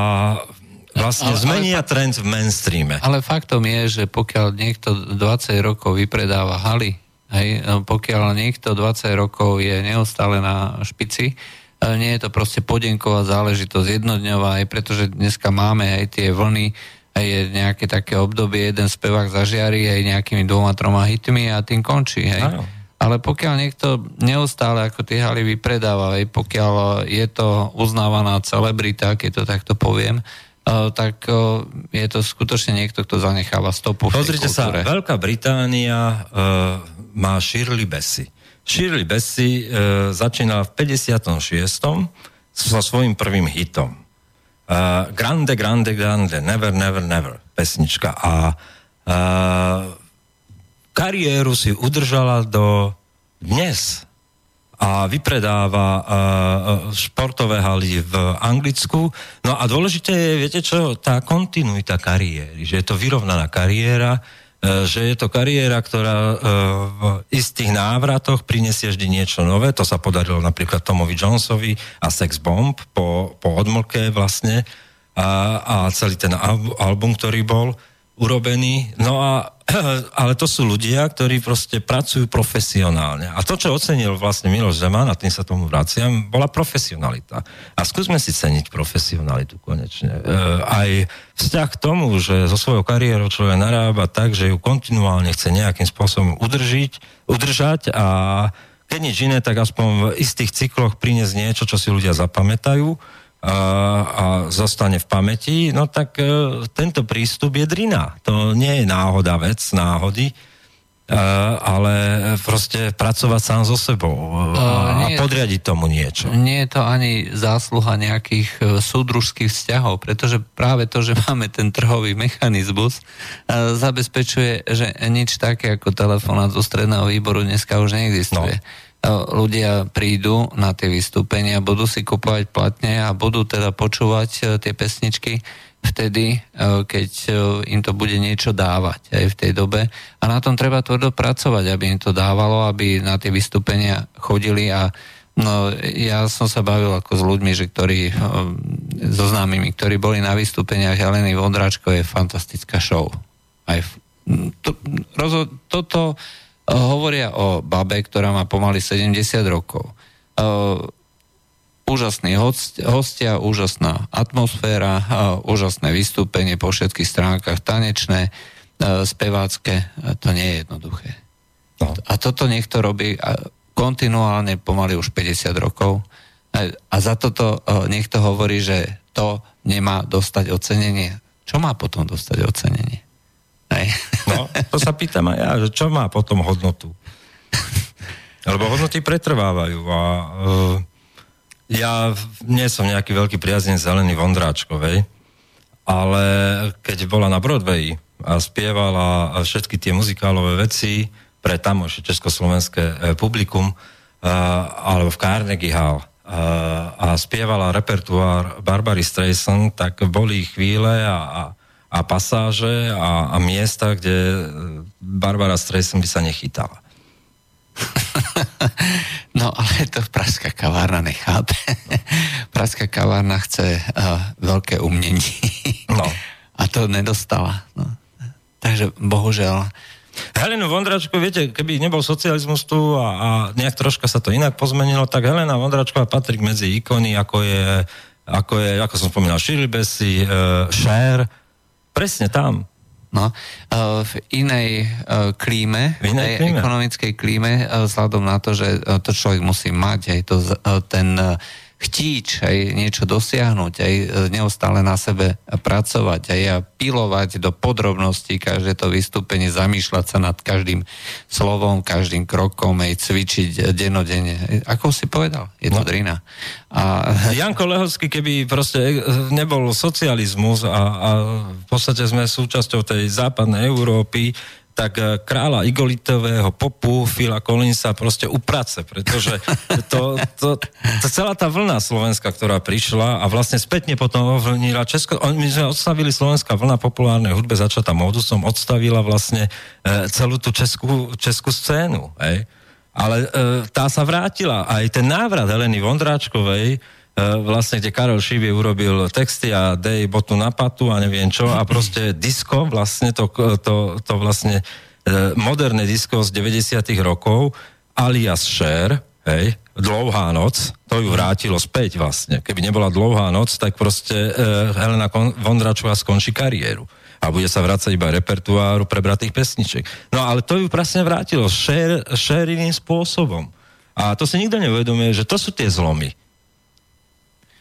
vlastne ale, zmenia ale, trend v mainstreame. Ale faktom je, že pokiaľ niekto 20 rokov vypredáva haly, hej, pokiaľ niekto 20 rokov je neustále na špici, e, nie je to proste podenková záležitosť jednodňová, aj pretože dneska máme aj tie vlny, aj je nejaké také obdobie, jeden spevák zažiari aj nejakými dvoma, troma hitmi a tým končí. Hej. Áno. Ale pokiaľ niekto neustále ako tie haly vypredáva, aj pokiaľ je to uznávaná celebrita, keď to takto poviem, tak je to skutočne niekto, kto zanecháva stopu Pozrite sa, Veľká Británia uh, má Shirley Bassey. Shirley Bassey uh, začínala v 56. so svojím prvým hitom. Uh, grande, grande, grande, never, never, never, pesnička. A uh, kariéru si udržala do dnes a vypredáva uh, športové haly v Anglicku. No a dôležité je, viete čo, tá kontinuita kariéry, že je to vyrovnaná kariéra, uh, že je to kariéra, ktorá uh, v istých návratoch prinesie vždy niečo nové. To sa podarilo napríklad Tomovi Jonesovi a Sex Bomb po, po odmlke vlastne a, a celý ten album, ktorý bol urobený. No a ale to sú ľudia, ktorí proste pracujú profesionálne. A to, čo ocenil vlastne Miloš Zeman, a tým sa tomu vraciam, bola profesionalita. A skúsme si ceniť profesionalitu konečne. E, aj vzťah k tomu, že so svojou kariérou človek narába tak, že ju kontinuálne chce nejakým spôsobom udržiť, udržať a keď nič iné, tak aspoň v istých cykloch priniesť niečo, čo si ľudia zapamätajú a, zostane v pamäti, no tak e, tento prístup je drina. To nie je náhoda vec, náhody, e, ale proste pracovať sám so sebou e, a, a podriadiť tomu niečo. Nie je to ani zásluha nejakých súdružských vzťahov, pretože práve to, že máme ten trhový mechanizmus, zabezpečuje, že nič také ako telefonát zo stredného výboru dneska už neexistuje. No ľudia prídu na tie vystúpenia, budú si kupovať platne a budú teda počúvať e, tie pesničky vtedy, e, keď im to bude niečo dávať aj v tej dobe. A na tom treba tvrdo pracovať, aby im to dávalo, aby na tie vystúpenia chodili a No, ja som sa bavil ako s ľuďmi, že ktorí, so známymi, ktorí boli na vystúpeniach Heleny Vondráčko je fantastická show. Aj to, rozo, toto hovoria o babe, ktorá má pomaly 70 rokov. Uh, úžasný host, hostia, úžasná atmosféra, uh, úžasné vystúpenie po všetkých stránkach, tanečné, spevácké, to nie je jednoduché. No. A toto niekto robí kontinuálne pomaly už 50 rokov a, za toto niekto hovorí, že to nemá dostať ocenenie. Čo má potom dostať ocenenie? No, to sa pýtam aj ja, že čo má potom hodnotu? Lebo hodnoty pretrvávajú a uh, ja nie som nejaký veľký priaznec Zelený Vondráčkovej, ale keď bola na Broadway a spievala všetky tie muzikálové veci pre tamošie československé e, publikum, uh, alebo v Carnegie Hall, a spievala repertoár Barbary Streisand, tak boli chvíle a, a a pasáže a, a miesta, kde Barbara Streisand by sa nechytala. No ale to Pražská kavárna nechápe. Pražská kavárna chce uh, veľké umnenie. No. A to nedostala. No. Takže bohužiaľ. Helenu Vondračku, viete, keby nebol socializmus tu a, a nejak troška sa to inak pozmenilo, tak Helena Vondračková patrí medzi ikony, ako je, ako je, ako som spomínal, Shirley Bassey, uh, Cher, Presne tam. No, uh, v inej uh, klíme, v inej klíme. ekonomickej klíme, vzhľadom na to, že to človek musí mať, aj to, ten chtíč, aj niečo dosiahnuť, aj neustále na sebe pracovať, aj a pilovať do podrobností každé to vystúpenie, zamýšľať sa nad každým slovom, každým krokom, aj cvičiť denodene. Ako si povedal, je to no. drina. A... Janko Lehovský, keby proste nebol socializmus a, a v podstate sme súčasťou tej západnej Európy, tak eh, kráľa igolitového popu Phila Collinsa proste uprace, pretože to, to, to, celá tá vlna slovenská, ktorá prišla a vlastne spätne potom ovlnila Česko, my sme odstavili slovenská vlna populárnej hudbe, začatá modusom, odstavila vlastne e, celú tú českú, českú scénu, hej. Ale e, tá sa vrátila. Aj ten návrat Heleny Vondráčkovej, vlastne, kde Karol Šivie urobil texty a dej botu na patu a neviem čo a proste disco, vlastne to, to, to vlastne moderné disco z 90 rokov alias Cher, hej, Dlouhá noc, to ju vrátilo späť vlastne. Keby nebola Dlouhá noc, tak proste uh, Helena Vondračová skončí kariéru a bude sa vrácať iba repertoáru prebratých pesniček. No ale to ju presne vrátilo Cher, Cher iným spôsobom. A to si nikto neuvedomuje, že to sú tie zlomy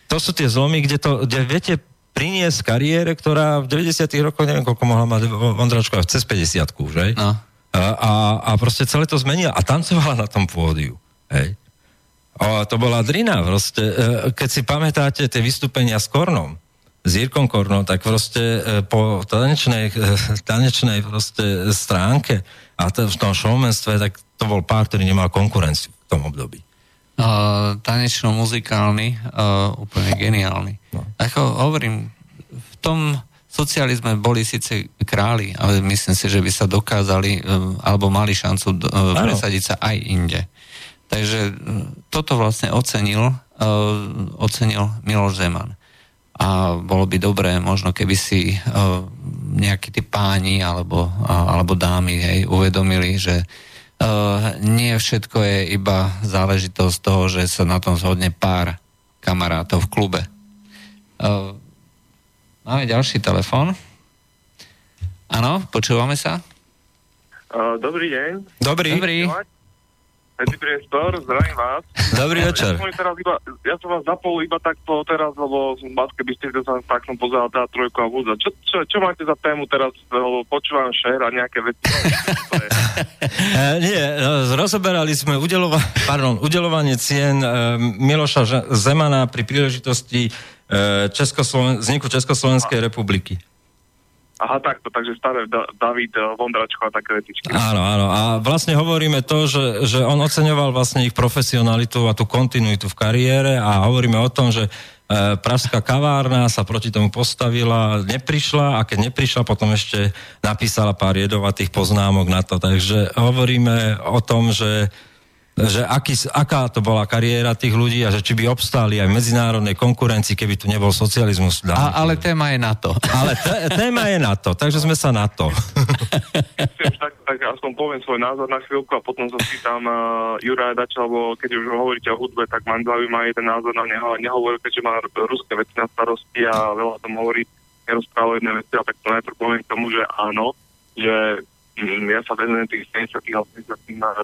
to sú tie zlomy, kde, to, kde viete priniesť kariére, ktorá v 90 rokoch, neviem koľko mohla mať Vondračka, cez 50 že? No. A, a, a proste celé to zmenila a tancovala na tom pôdiu. Hej. A to bola drina, proste, e, keď si pamätáte tie vystúpenia s Kornom, s Jirkom Kornom, tak proste e, po tanečnej, e, tanečnej proste stránke a to, v tom showmanstve, tak to bol pár, ktorý nemal konkurenciu v tom období uh, tanečno-muzikálny, uh, úplne geniálny. No. Ako hovorím, v tom socializme boli síce králi, ale myslím si, že by sa dokázali, uh, alebo mali šancu uh, presadiť sa aj inde. Takže uh, toto vlastne ocenil, uh, ocenil Miloš Zeman. A bolo by dobré, možno keby si uh, nejakí tí páni alebo, uh, alebo dámy hej, uvedomili, že Uh, nie všetko je iba záležitosť toho, že sa na tom zhodne pár kamarátov v klube. Uh, máme ďalší telefon. Áno, počúvame sa? Uh, dobrý deň. Dobrý. Dobrý. Medzi priestor, zdravím vás. Dobrý večer. Ja som, teraz iba, ja som vás zapol iba takto teraz, lebo som v Baske Bystrice sa tak som pozeral tá trojku a vúza. Čo, čo, čo máte za tému teraz, lebo počúvam šer a nejaké veci. uh, nie, no, rozoberali sme udelova, pardon, udelovanie cien uh, Miloša Zemana pri príležitosti uh, Českosloven- vzniku Československej republiky. Aha, takto, takže staré da- David eh, Vondračko a také vecičky. Áno, áno. A vlastne hovoríme to, že, že on oceňoval vlastne ich profesionalitu a tú kontinuitu v kariére a hovoríme o tom, že e, pražská kavárna sa proti tomu postavila, neprišla a keď neprišla, potom ešte napísala pár jedovatých poznámok na to. Takže hovoríme o tom, že že aký, aká to bola kariéra tých ľudí a že či by obstáli aj v medzinárodnej konkurencii, keby tu nebol socializmus. A, ale téma je na to. Ale t- téma je na to, takže sme sa na to. tak, tak aspoň poviem svoj názor na chvíľku a potom sa spýtam uh, Juraja Dača, lebo keď už hovoríte o hudbe, tak mám zaujíma jeden názor na neho. Nehovoril, keďže má ruské veci na starosti a veľa tom hovorí, nerozprával jedné veci, a tak to najprv poviem k tomu, že áno, že ja sa venujem tých 70 a 80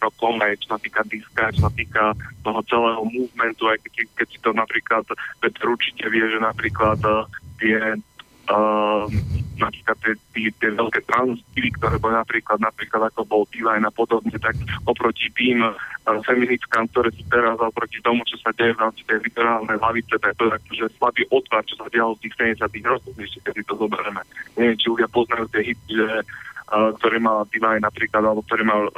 rokov, aj čo sa týka diska, čo sa týka toho celého movementu, aj keď, keď si to napríklad, Petr určite vie, že napríklad uh, tie uh, napríklad tie, tie, tie veľké transpily, ktoré boli napríklad, napríklad ako bol Divine a podobne, tak oproti tým uh, feministkám, ktoré sú teraz oproti tomu, čo sa deje v rámci tej liberálnej lavice, tak to je že slabý otvar, čo sa dialo v tých 70 rokoch, ešte keď si to zoberieme. Neviem, či ľudia poznajú tie hity, že ktorý mal Divine napríklad, alebo ktorý mal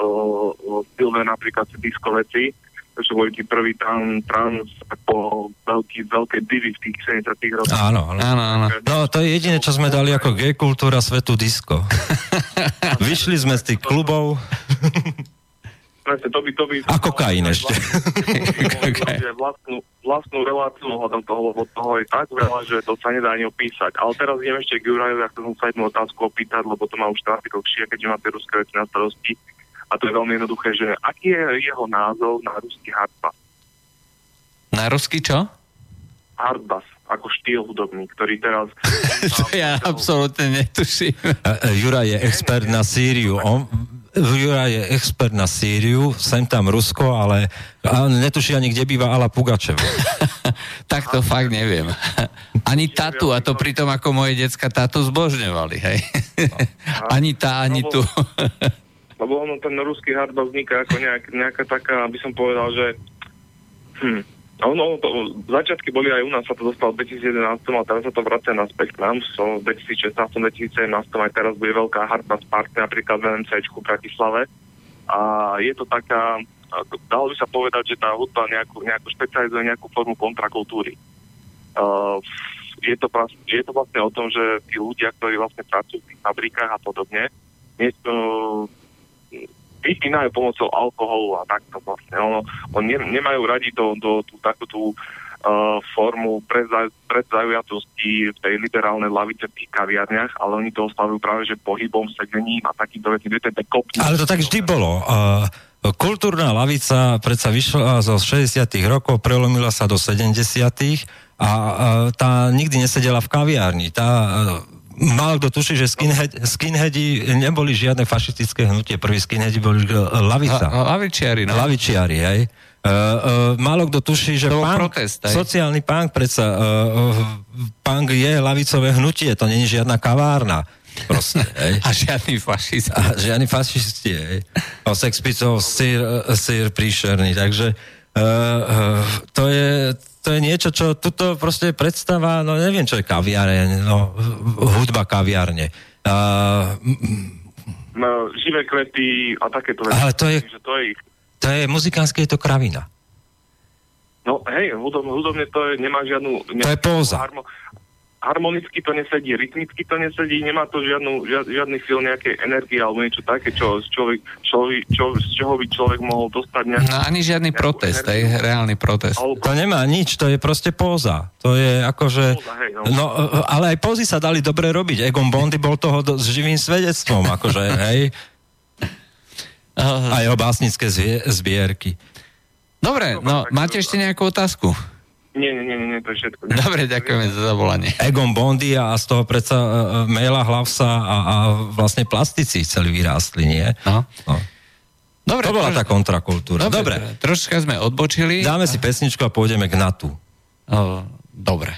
Silver napríklad disco veci, čo boli tí prvý tam trans po veľký, veľké divy v tých 70 rokoch. Áno, áno. áno, áno. No to je jediné, čo sme dali ako gay kultúra svetu disco. Vyšli sme z tých klubov. Presne, to by, to by... A kokain ešte. vlastnú, vlastnú reláciu ohľadom toho, lebo toho je tak veľa, že to sa nedá ani opísať. Ale teraz idem ešte k Jurajovi, ja chcem sa jednu otázku opýtať, lebo to má už trafik dlhšie, keďže má tie ruské veci na starosti. A to je veľmi jednoduché, že aký je jeho názov na ruský hardbass? Na ruský čo? Hardbass ako štýl hudobný, ktorý teraz... to ja absolútne netuším. Jura je expert na Sýriu. On, Jura je expert na Sýriu, sem tam Rusko, ale netuší ani, kde býva Ala Pugačeva. tak to fakt neviem. Ani tatu, a to pritom ako moje decka tatu zbožňovali, hej. ani tá, ani tu. Lebo ono ten ruský hardball vzniká ako nejak, nejaká taká, aby som povedal, že hm, ono, to, začiatky boli aj u nás, sa to dostalo v 2011, a teraz sa to vracia naspäť k nám, so v 2016, 2017, aj teraz bude veľká hardbass party napríklad v NMC v Bratislave. A je to taká, dalo by sa povedať, že tá hudba nejakú, nejakú špecializuje nejakú formu kontrakultúry. Uh, je, to, je to vlastne o tom, že tí ľudia, ktorí vlastne pracujú v tých fabrikách a podobne, nie, uh, vypínajú pomocou alkoholu a takto vlastne. Ono, on ne, nemajú radi do, do tú takú tú uh, formu predzaujatosti v tej liberálnej lavice v tých kaviarniach, ale oni to oslavujú práve že pohybom, sedením a takýmto veci. Ale to tak vždy bolo. Uh, kultúrna lavica predsa vyšla zo 60 rokov, prelomila sa do 70 a, a tá nikdy nesedela v kaviárni. Tá Málo kto tuší, že skinhead, skinheadi neboli žiadne fašistické hnutie. Prvý skinheadi boli lavica. La, lavičiari, no. Lavičiari, hej. Uh, uh, málo kto tuší, že punk, protest, sociálny punk, predsa uh, uh, punk je lavicové hnutie, to není žiadna kavárna. Proste, hej. A žiadny fašisti. A žiadny fašisti, hej. O Sex Pistols, sír, sír príšerný, takže uh, uh, to je to je niečo, čo tuto proste predstava, no neviem, čo je kaviareň, no hudba kaviarne. Uh, no, živé kvety a takéto veci. Ale to je, to je, to je muzikánske, je to kravina. No hej, hudobne, hudobne to je, nemá žiadnu... To je póza. Harmo, harmonicky to nesedí, rytmicky to nesedí, nemá to žiadnu, žiad, žiadny fil nejakej energie alebo niečo také, čo, človek, človek, čo, z čoho by človek mohol dostať nejakú... No ani žiadny protest, aj reálny protest. To nemá nič, to je proste póza. To je akože... Póza, hej, no. no. ale aj pózy sa dali dobre robiť. Egon Bondy bol toho do, s živým svedectvom, akože, hej. A jeho básnické zbierky. Dobre, no, máte ešte nejakú otázku? Nie, nie, nie, nie, to je všetko. Dobre, ďakujeme za zavolanie. Egon Bondy a z toho predsa uh, Maila Hlavsa a, a vlastne plastici celý vyrástli, nie? No. no. Dobre, to bola troš... tá kontrakultúra. Dobre, dobre. Troška sme odbočili. Dáme si pesničku a pôjdeme k NATO. Uh, dobre.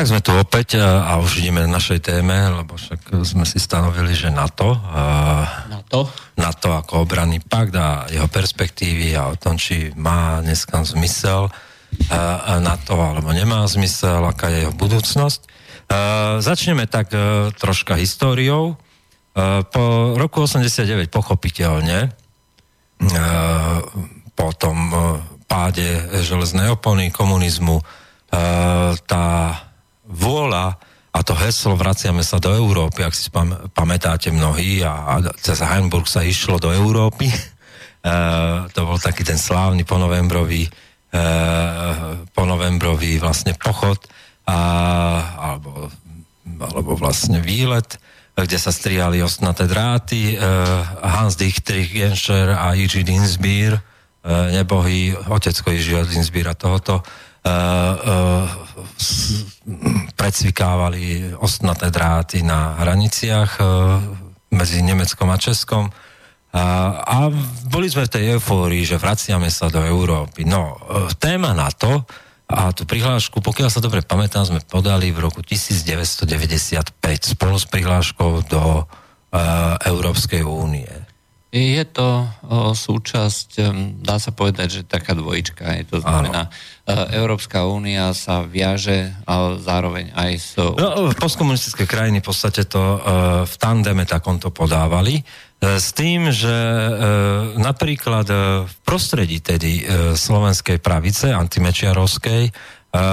Tak sme tu opäť a, už ideme na našej téme, lebo však sme si stanovili, že NATO, NATO? NATO ako obranný pakt a jeho perspektívy a o tom, či má dneska zmysel NATO alebo nemá zmysel, aká je jeho budúcnosť. Začneme tak a, troška históriou. A, po roku 89 pochopiteľne a, po tom páde železnej opony komunizmu tá vôľa a to heslo vraciame sa do Európy, ak si spam, pamätáte mnohí, a, a cez Heimburg sa išlo do Európy. E, to bol taký ten slávny ponovembrový, e, ponovembrový vlastne pochod a, alebo, alebo vlastne výlet, kde sa striali ostnaté dráty. E, Hans Dietrich Genscher a Jiří Dinsbier, e, nebohý otecko Jiřího Dinsbiera tohoto, predsvikávali ostnaté dráty na hraniciach medzi Nemeckom a Českom. A, a boli sme v tej eufórii, že vraciame sa do Európy. No, téma na to, a tú prihlášku, pokiaľ sa dobre pamätám, sme podali v roku 1995 spolu s prihláškou do uh, Európskej únie. Je to o, súčasť, dá sa povedať, že taká dvojička. Je to znamená, Áno. Európska únia sa viaže a zároveň aj s... No, postkomunistické krajiny v podstate to uh, v tandeme takom to podávali. Uh, s tým, že napríklad v prostredí tedy slovenskej pravice, antimečiarovskej,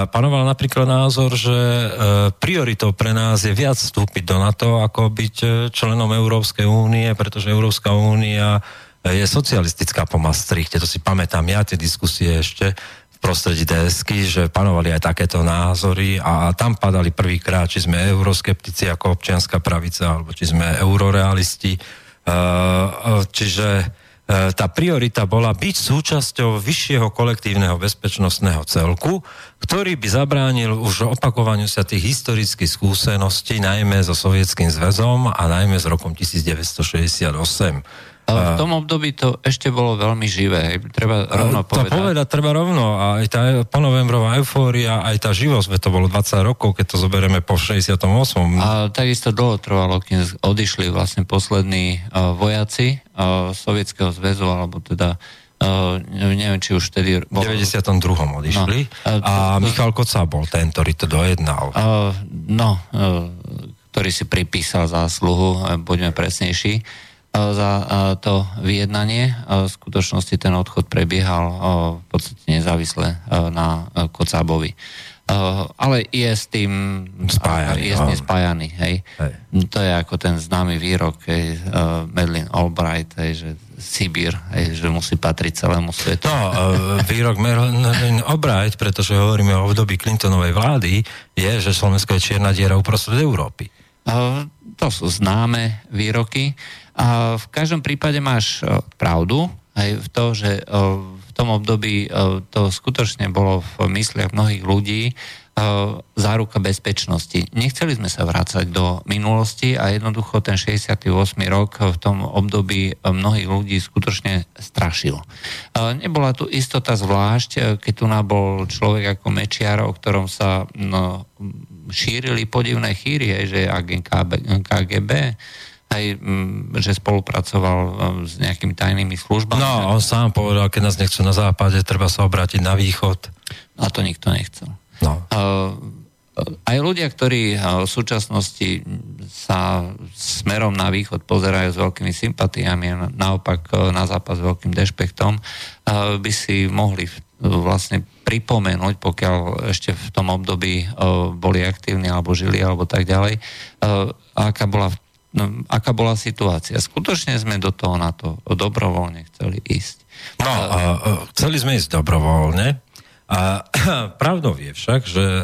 panoval napríklad názor, že e, prioritou pre nás je viac vstúpiť do NATO, ako byť e, členom Európskej únie, pretože Európska únia je socialistická po Maastrichte. To si pamätám ja, tie diskusie ešte prostredí DSky, že panovali aj takéto názory a tam padali prvýkrát, či sme euroskeptici ako občianská pravica, alebo či sme eurorealisti. E, čiže E, tá priorita bola byť súčasťou vyššieho kolektívneho bezpečnostného celku, ktorý by zabránil už opakovaniu sa tých historických skúseností, najmä so Sovietským zväzom a najmä s rokom 1968. V tom období to ešte bolo veľmi živé, treba rovno povedať. To povedať treba rovno, a aj tá ponovembrová eufória, aj tá živosť, to bolo 20 rokov, keď to zoberieme po 68. A takisto dlho trvalo, kým odišli vlastne poslední uh, vojaci uh, Sovietskeho zväzu, alebo teda Uh, neviem, či už vtedy... Bol... V 92. odišli no, uh, a Michal Koca bol ten, ktorý to dojednal. Uh, no, uh, ktorý si pripísal zásluhu, uh, buďme presnejší. E, za e, to vyjednanie. E, v skutočnosti ten odchod prebiehal v podstate nezávisle na Kocábovi. Ale je s tým spájaný, je s tým spájaný hej. hej. To je ako ten známy výrok hej, Madeleine Albright, hej, že Sibír, hej, že musí patriť celému svetu. No, výrok Madeleine Albright, pretože hovoríme o období Clintonovej vlády, je, že Slovensko je čierna diera uprostred Európy. To sú známe výroky. A v každom prípade máš e, pravdu aj v to, že e, v tom období e, to skutočne bolo v mysliach mnohých ľudí záruka bezpečnosti. Nechceli sme sa vrácať do minulosti a jednoducho ten 68. rok v tom období mnohých ľudí skutočne strašil. Nebola tu istota zvlášť, keď tu bol človek ako Mečiar, o ktorom sa no, šírili podivné chýrie, že agent KGB, aj mm, že spolupracoval e, s nejakými tajnými službami. No, on sám povedal, keď nás nechcú na západe, treba sa obrátiť na východ. A to nikto nechcel. No. Uh, aj ľudia, ktorí v súčasnosti sa smerom na východ pozerajú s veľkými sympatiami, naopak na západ s veľkým dešpektom, by si mohli vlastne pripomenúť, pokiaľ ešte v tom období boli aktívni alebo žili alebo tak ďalej, aká bola no, aká bola situácia. Skutočne sme do toho na to dobrovoľne chceli ísť. No, a, chceli sme ísť dobrovoľne. A pravdou je však, že e,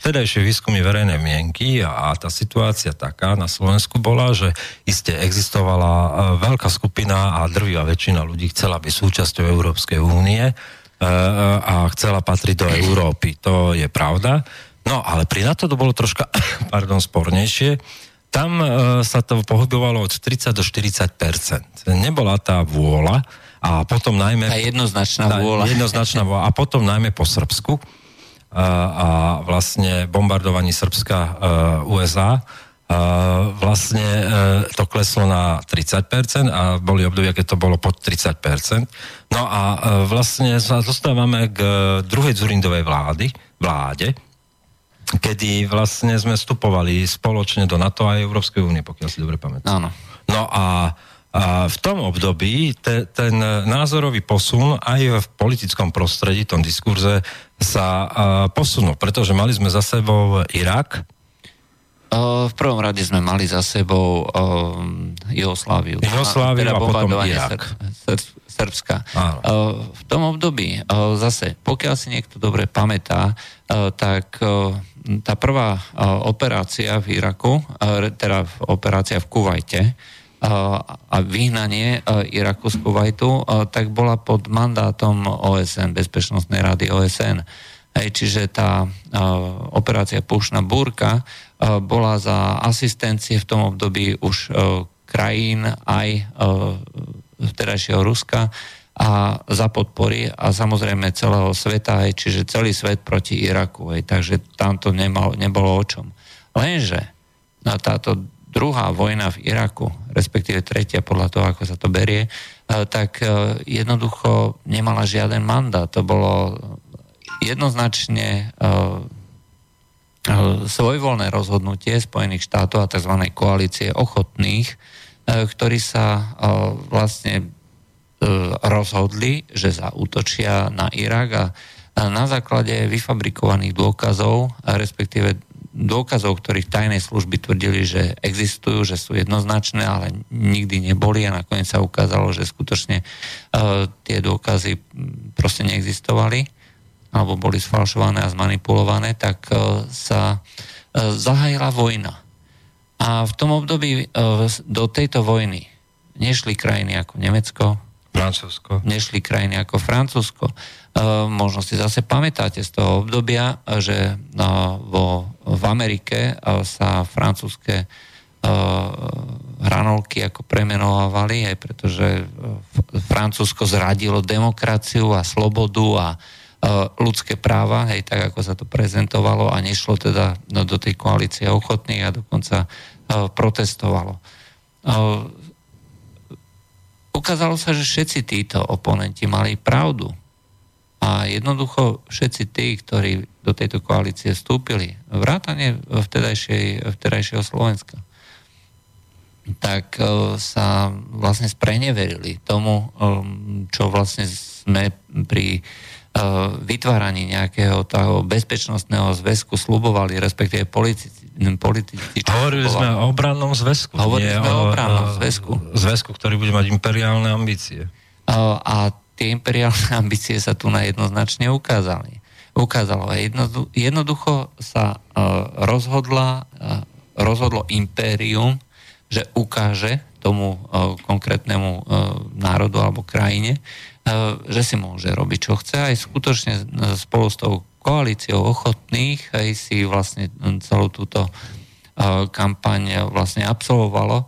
vtedajšie výskumy verejnej mienky a tá situácia taká na Slovensku bola, že iste existovala e, veľká skupina a drvivá väčšina ľudí chcela byť súčasťou Európskej únie e, a chcela patriť do Európy. To je pravda. No, ale pri NATO to bolo troška, pardon, spornejšie, tam e, sa to pohybovalo od 30 do 40% Nebola tá vôľa a potom najmä... Tá jednoznačná vôľa. Jednoznačná vôľa a potom najmä po Srbsku. a vlastne bombardovaní Srbska USA, vlastne to kleslo na 30% a boli obdobia, keď to bolo pod 30%. No a vlastne sa dostávame k druhej Zurindovej vlády, vláde, kedy vlastne sme vstupovali spoločne do NATO a Európskej únie, pokiaľ si dobre pamätám. Áno. No a a v tom období te, ten názorový posun aj v politickom prostredí, tom diskurze sa a, posunul, pretože mali sme za sebou Irak. V prvom rade sme mali za sebou um, Jugosláviu. Jugosláviu teda a potom Irak. Sr- Sr- Srbska. Áno. V tom období, zase, pokiaľ si niekto dobre pamätá, tak tá prvá operácia v Iraku, teda operácia v Kuvajte, a vyhnanie Iraku z Kuwaitu, tak bola pod mandátom OSN, Bezpečnostnej rady OSN. Hej, čiže tá operácia Pušna Búrka bola za asistencie v tom období už krajín aj vtedajšieho Ruska a za podpory a samozrejme celého sveta, aj, čiže celý svet proti Iraku. Aj, takže tam to nemal, nebolo o čom. Lenže na táto druhá vojna v Iraku, respektíve tretia podľa toho, ako sa to berie, eh, tak eh, jednoducho nemala žiaden mandát. To bolo jednoznačne eh, svojvoľné rozhodnutie Spojených štátov a tzv. koalície ochotných, ktorí sa vlastne rozhodli, že zautočia na Irak a na základe vyfabrikovaných dôkazov, respektíve dôkazov, ktorých tajné služby tvrdili, že existujú, že sú jednoznačné, ale nikdy neboli a nakoniec sa ukázalo, že skutočne uh, tie dôkazy proste neexistovali alebo boli sfalšované a zmanipulované, tak uh, sa uh, zahájila vojna. A v tom období do tejto vojny nešli krajiny ako Nemecko, Francúzsko. Nešli krajiny ako Francúzsko. Uh, možno si zase pamätáte z toho obdobia, že uh, vo, v Amerike uh, sa francúzske hranolky ako premenovávali, aj pretože Francúzsko zradilo demokraciu a slobodu a ľudské práva, hej, tak ako sa to prezentovalo a nešlo teda no, do tej koalície ochotných a dokonca protestovalo. Ukázalo sa, že všetci títo oponenti mali pravdu a jednoducho všetci tí, ktorí do tejto koalície vstúpili, vrátane vtedajšieho Slovenska, tak e, sa vlastne spreneverili tomu, e, čo vlastne sme pri e, vytváraní nejakého toho bezpečnostného zväzku slubovali, respektíve politici. Politici Hovorili sme o obrannom zväzku. Hovorili sme o, o obrannom zväzku. Zväzku, ktorý bude mať imperiálne ambície. A tie imperiálne ambície sa tu na jednoznačne ukázali. Ukázalo. Jednodu, jednoducho sa uh, rozhodla, uh, rozhodlo impérium, že ukáže tomu uh, konkrétnemu uh, národu alebo krajine, uh, že si môže robiť, čo chce. Aj skutočne uh, spolu s tou koalíciou ochotných aj si vlastne celú túto uh, kampaň vlastne absolvovalo.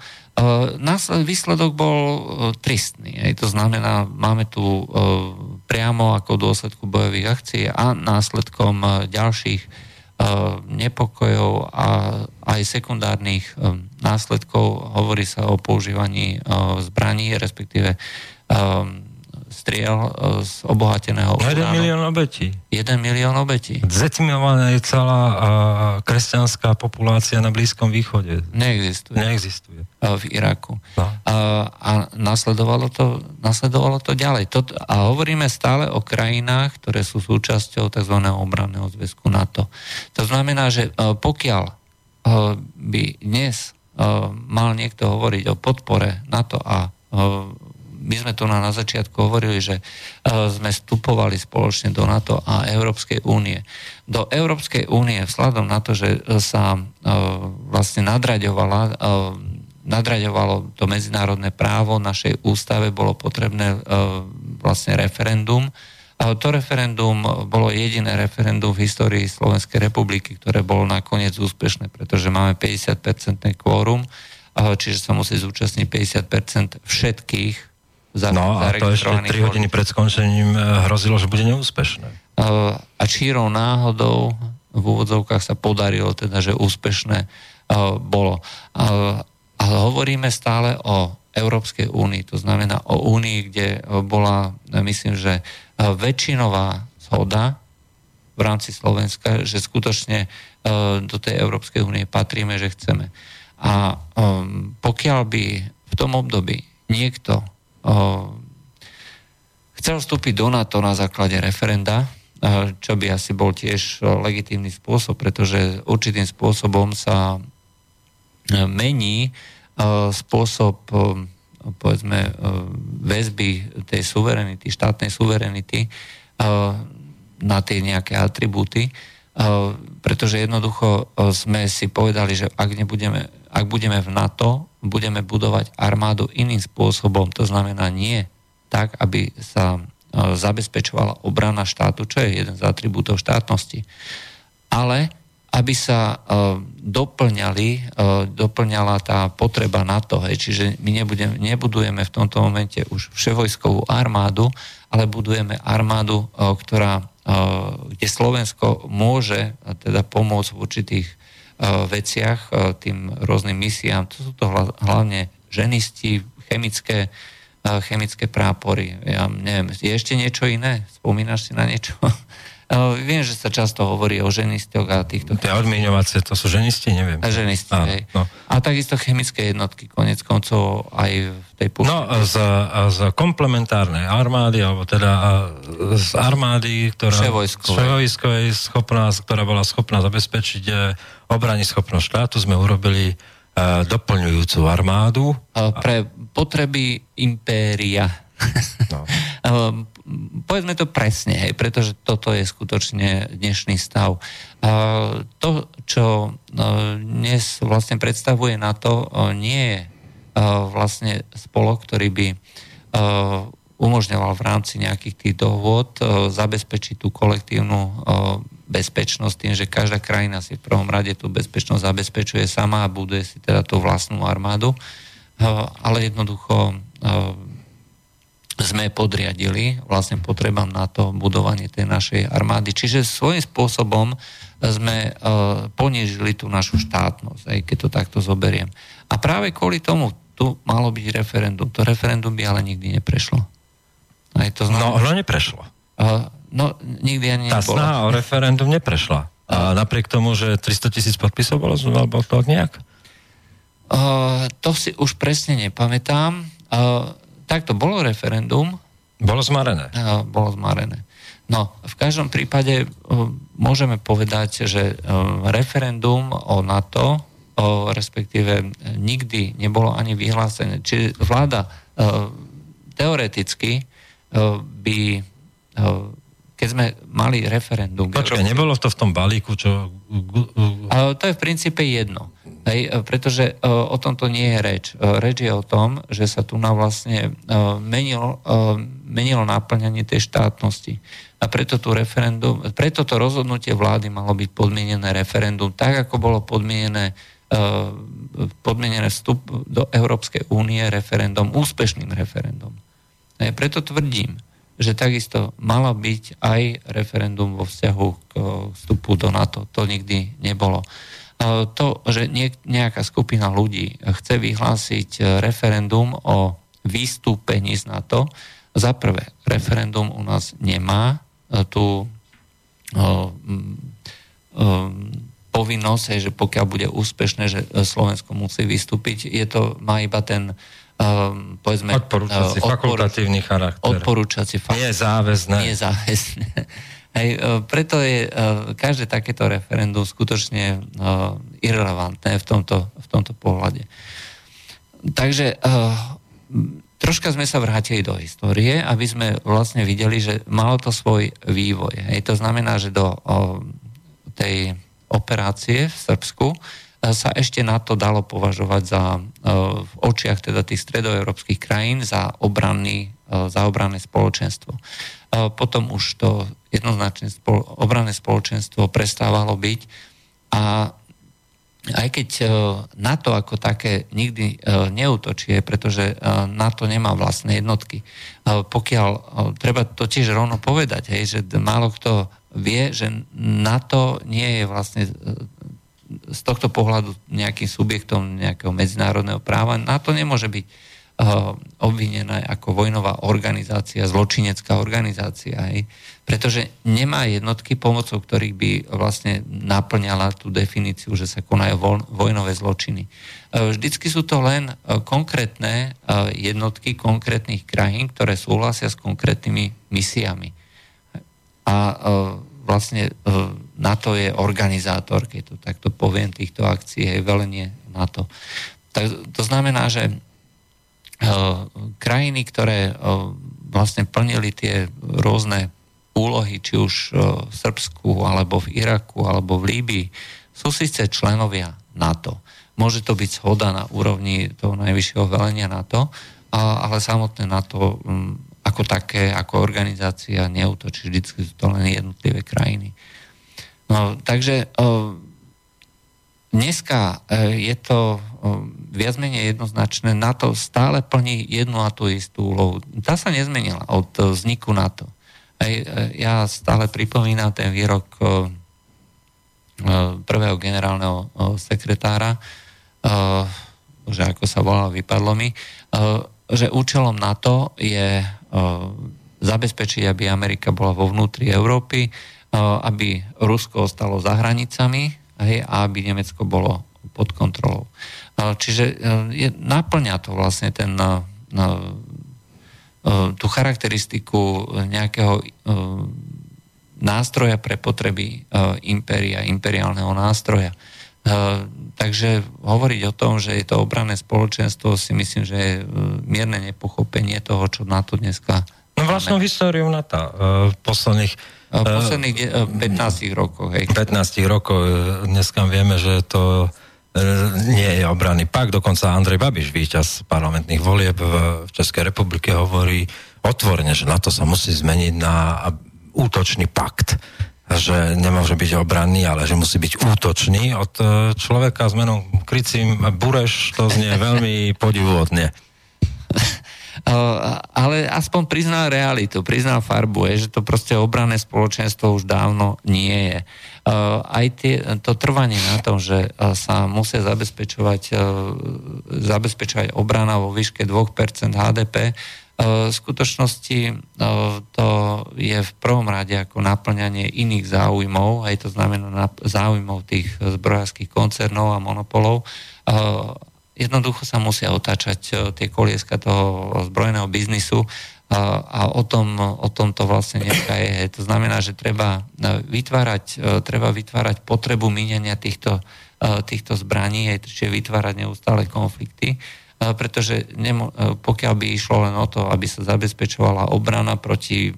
Násled, výsledok bol e, tristný. To znamená, máme tu e, priamo ako dôsledku bojových akcií a následkom e, ďalších nepokojov a aj sekundárnych následkov. Hovorí sa o používaní zbraní, respektíve striel e, z obohateného uránu. Jeden milión obetí. Jeden milión obetí. Zetimovaná je celá a, kresťanská populácia na Blízkom východe. Neexistuje. Neexistuje. V Iraku. No. A, a nasledovalo, to, nasledovalo to ďalej. Tot, a hovoríme stále o krajinách, ktoré sú súčasťou tzv. obranného zväzku NATO. To znamená, že e, pokiaľ e, by dnes mal niekto hovoriť o podpore NATO a my sme tu na, na začiatku hovorili, že uh, sme vstupovali spoločne do NATO a Európskej únie. Do Európskej únie vzhľadom na to, že sa uh, vlastne nadraďovala nadraďovalo to medzinárodné právo našej ústave, bolo potrebné vlastne referendum. To referendum bolo jediné referendum v histórii Slovenskej republiky, ktoré bolo nakoniec úspešné, pretože máme 50% kvórum, čiže sa musí zúčastniť 50% všetkých za, No a to ešte 3 hodiny pred skončením eh, hrozilo, že bude neúspešné. a čírou náhodou v úvodzovkách sa podarilo teda, že úspešné bolo. Ale hovoríme stále o Európskej únii, to znamená o únii, kde bola, myslím, že väčšinová zhoda v rámci Slovenska, že skutočne do tej Európskej únie patríme, že chceme. A pokiaľ by v tom období niekto chcel vstúpiť do NATO na základe referenda, čo by asi bol tiež legitímny spôsob, pretože určitým spôsobom sa mení spôsob povedzme väzby tej suverenity, štátnej suverenity na tie nejaké atribúty, pretože jednoducho sme si povedali, že ak nebudeme ak budeme v NATO, budeme budovať armádu iným spôsobom, to znamená nie tak, aby sa e, zabezpečovala obrana štátu, čo je jeden z atribútov štátnosti, ale aby sa e, doplňali, e, doplňala tá potreba NATO. Hej. Čiže my nebudem, nebudujeme v tomto momente už vševojskovú armádu, ale budujeme armádu, ktorá, kde Slovensko môže teda pomôcť v určitých veciach, e, tým rôznym misiám. To sú to hlavne ženisti, chemické, e, chemické prápory. Ja neviem, je ešte niečo iné? Spomínaš si na niečo? Viem, že sa často hovorí o ženistoch a týchto... Tie odmieňovacie, to sú ženisti, neviem. A ženisti, Áno, hej. No. A takisto chemické jednotky, konec koncov aj v tej pušti. No, z, z komplementárnej armády, alebo teda z armády, ktorá... Vševojskovej. schopná, ktorá bola schopná zabezpečiť obrani schopnosť štátu, sme urobili uh, doplňujúcu armádu. Pre potreby impéria. No. povedzme to presne, hej, pretože toto je skutočne dnešný stav. To, čo dnes vlastne predstavuje na to, nie je vlastne spolok, ktorý by umožňoval v rámci nejakých tých dohôd zabezpečiť tú kolektívnu bezpečnosť tým, že každá krajina si v prvom rade tú bezpečnosť zabezpečuje sama a buduje si teda tú vlastnú armádu, ale jednoducho sme podriadili vlastne potrebám na to budovanie tej našej armády. Čiže svojím spôsobom sme uh, ponížili tú našu štátnosť, aj keď to takto zoberiem. A práve kvôli tomu tu malo byť referendum. To referendum by ale nikdy neprešlo. Aj to znamená, no, ono neprešlo. No, nikdy ani Tá nebolo. snaha o referendum neprešla. A napriek tomu, že 300 tisíc podpisov bolo, alebo to nejak? Uh, to si už presne nepamätám. Uh, takto bolo referendum. Bolo zmarené. Uh, bolo zmarené. No, v každom prípade uh, môžeme povedať, že uh, referendum o NATO, uh, respektíve nikdy nebolo ani vyhlásené. Čiže vláda uh, teoreticky uh, by keď sme mali referendum... Počkaj, nebolo to v tom balíku, čo... Uh, to je v princípe jedno. Hej, e, pretože o tomto nie je reč. Reč je o tom, že sa tu na vlastne menilo, menilo náplňanie tej štátnosti. A preto, tu referendum, preto to rozhodnutie vlády malo byť podmienené referendum, tak ako bolo podmienené, podmienené vstup do Európskej únie referendum, úspešným referendum. Preto tvrdím, že takisto malo byť aj referendum vo vzťahu k vstupu do NATO. To nikdy nebolo. To, že nejaká skupina ľudí chce vyhlásiť e, referendum o vystúpení z NATO, za prvé, referendum u nás nemá e, tú e, povinnosť, že pokiaľ bude úspešné, že Slovensko musí vystúpiť, je to, má iba ten povedzme... Odporúčací, odporu, fakultatívny charakter. Odporúčací, fakt, nie záväzné. Nie záväzné. Hej, e, preto je e, každé takéto referendum skutočne e, irrelevantné v tomto, v tomto pohľade. Takže troška sme sa vrátili do histórie, aby sme vlastne videli, že malo to svoj vývoj. Hej, to znamená, že do tej operácie v Srbsku sa ešte na to dalo považovať za v očiach teda tých stredoeurópskych krajín za obranný, za obranné spoločenstvo. Potom už to jednoznačne spolo, obranné spoločenstvo prestávalo byť a aj keď NATO ako také nikdy neutočí, pretože NATO nemá vlastné jednotky. Pokiaľ, treba to tiež rovno povedať, hej, že málo kto vie, že NATO nie je vlastne z tohto pohľadu nejakým subjektom nejakého medzinárodného práva. NATO nemôže byť obvinená ako vojnová organizácia, zločinecká organizácia, hej, pretože nemá jednotky, pomocou ktorých by vlastne naplňala tú definíciu, že sa konajú vojnové zločiny. E, vždycky sú to len e, konkrétne jednotky konkrétnych krajín, ktoré súhlasia s konkrétnymi misiami. A vlastne NATO je organizátor, keď to takto poviem, týchto akcií, je velenie NATO. Tak to znamená, že Eh, krajiny, ktoré eh, vlastne plnili tie rôzne úlohy, či už eh, v Srbsku, alebo v Iraku, alebo v Líbii, sú síce členovia NATO. Môže to byť shoda na úrovni toho najvyššieho velenia NATO, ale samotné NATO hm, ako také, ako organizácia neutočí, vždy to len jednotlivé krajiny. No, takže dneska je to viac menej jednoznačné, NATO stále plní jednu a tú istú úlohu. Tá sa nezmenila od e, vzniku NATO. E, ja stále pripomínam ten výrok e, prvého generálneho sekretára, že ako sa volal, vypadlo mi, že účelom NATO je zabezpečiť, aby Amerika bola vo vnútri Európy, aby Rusko ostalo za hranicami a aby Nemecko bolo pod kontrolou. Čiže e, je, naplňa to vlastne ten, e, e, tú charakteristiku nejakého nástroja pre potreby impéria, imperiálneho nástroja. Takže hovoriť o tom, že je to obranné spoločenstvo, si myslím, že je mierne nepochopenie toho, čo na to dneska... No vlastnú históriu NATO v posledných v posledných 15 rokoch. Hej. 15 rokov. Dneska vieme, že to E, nie je obranný pak. Dokonca Andrej Babiš, víťaz parlamentných volieb v Českej republike, hovorí otvorene, že na to sa musí zmeniť na útočný pakt že nemôže byť obranný, ale že musí byť útočný. Od e, človeka s menom Krycím Bureš to znie veľmi podivuhodne. ale aspoň priznal realitu, priznal farbu, je, že to proste obranné spoločenstvo už dávno nie je. Eh, aj tie, to trvanie na tom, že eh, sa musia zabezpečovať, eh, zabezpečovať obrana vo výške 2% HDP, v skutočnosti to je v prvom rade ako naplňanie iných záujmov, aj to znamená záujmov tých zbrojárských koncernov a monopolov. Jednoducho sa musia otáčať tie kolieska toho zbrojného biznisu a, a o, tom, o tom to vlastne dneska je. To znamená, že treba vytvárať, e, treba vytvárať potrebu míňania týchto, e, týchto zbraní, čiže vytvárať neustále konflikty, e, pretože nemo, pokiaľ by išlo len o to, aby sa zabezpečovala obrana proti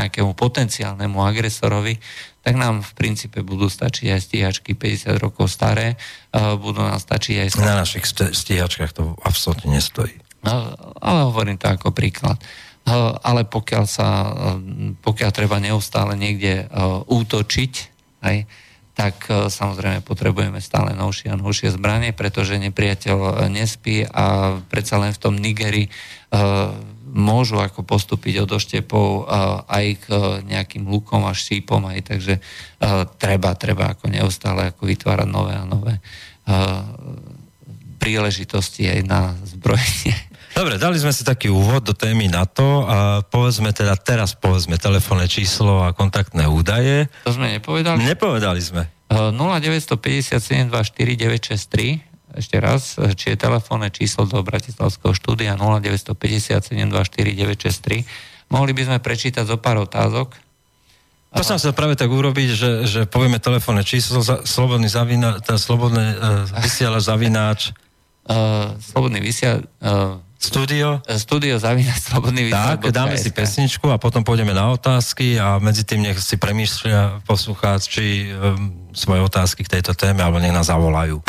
nejakému potenciálnemu agresorovi, tak nám v princípe budú stačiť aj stíhačky 50 rokov staré, budú nám stačiť aj... Na našich stíhačkách to absolútne nestojí. No, ale hovorím to ako príklad. Eh, ale pokiaľ sa, eh, pokiaľ treba neustále niekde eh, útočiť, aj, tak samozrejme potrebujeme stále novšie a novšie zbranie, pretože nepriateľ nespí a predsa len v tom Nigeri môžu ako postúpiť od oštepov aj k nejakým lukom a šípom, aj takže treba, treba ako neustále ako vytvárať nové a nové príležitosti aj na zbrojenie Dobre, dali sme si taký úvod do témy NATO a povedzme teda teraz povedzme telefónne číslo a kontaktné údaje. To sme nepovedali? Nepovedali sme. 0957249963 ešte raz, či je telefónne číslo do Bratislavského štúdia 0957249963. Mohli by sme prečítať zo pár otázok. To som sa práve tak urobiť, že, že povieme telefónne číslo, za, slobodný zavina, teda slobodné uh, vysielač zavináč. Uh, slobodný vysielač uh, Studio? Studio zavínať slobodný Tak, dáme si pesničku a potom pôjdeme na otázky a medzi tým nech si premýšľa poslucháči um, svoje otázky k tejto téme alebo nech nás zavolajú.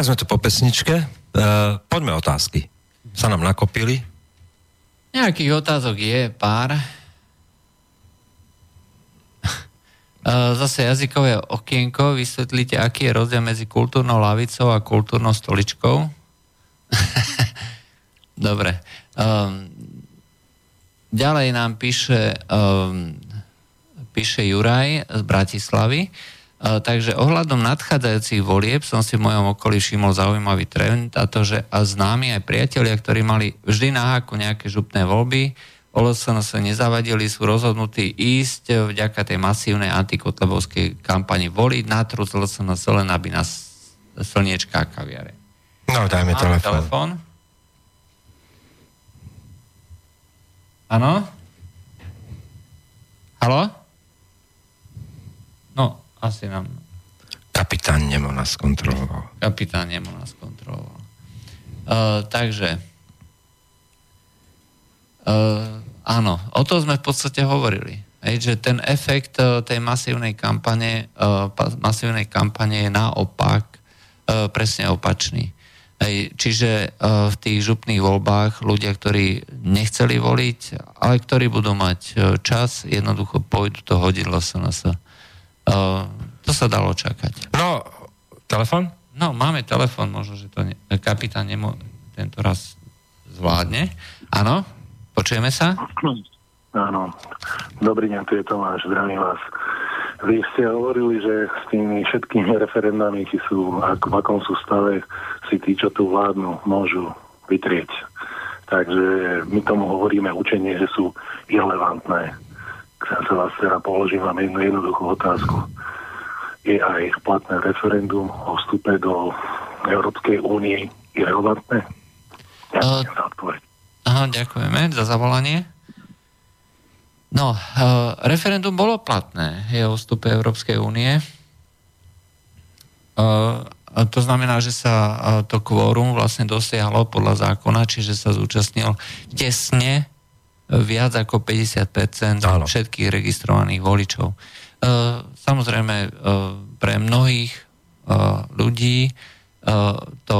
Tak sme tu po pesničke. Uh, poďme otázky. Sa nám nakopili. Nejakých otázok je pár. Uh, zase jazykové okienko. Vysvetlíte, aký je rozdiel medzi kultúrnou lavicou a kultúrnou stoličkou? Dobre. Um, ďalej nám píše, um, píše Juraj z Bratislavy. Uh, takže ohľadom nadchádzajúcich volieb som si v mojom okolí všimol zaujímavý trend a to, že a známi aj priatelia, ktorí mali vždy na háku nejaké župné voľby, OLSN sa nezavadili, sú rozhodnutí ísť vďaka tej masívnej antikotlebovskej kampani voliť na trus LSNS len aby nás slniečka a kaviare. No, dajme telefón. telefón. Áno? Halo? No, asi nám... Kapitán Nemo nás kontroloval. Kapitán Nemo nás kontroloval. Uh, takže... Uh, áno, o to sme v podstate hovorili. Hej, že ten efekt uh, tej masívnej kampane, uh, masívnej kampane je naopak uh, presne opačný. Hej, čiže uh, v tých župných voľbách ľudia, ktorí nechceli voliť, ale ktorí budú mať uh, čas, jednoducho pôjdu to hodidlo SNS. Uh, to sa dalo čakať. No, telefon? No, máme telefon, možno, že to ne, kapitán nemo, tento raz zvládne. Áno, počujeme sa? Áno. Dobrý deň, tu je Tomáš, zdravím vás. Vy ste hovorili, že s tými všetkými referendami, či sú, ak, v akom sú stave, si tí, čo tu vládnu, môžu vytrieť. Takže my tomu hovoríme učenie, že sú irrelevantné. Sa vás teda položím vám jednu jednoduchú otázku. Je aj platné referendum o vstupe do Európskej únie irrelevantné? Ďakujem uh, za odpoveď. Aha, ďakujeme za zavolanie. No, uh, referendum bolo platné, je o vstupe Európskej únie. Uh, to znamená, že sa to kvórum vlastne dosiahlo podľa zákona, čiže sa zúčastnil tesne viac ako 50% Áno. všetkých registrovaných voličov. E, samozrejme, e, pre mnohých e, ľudí to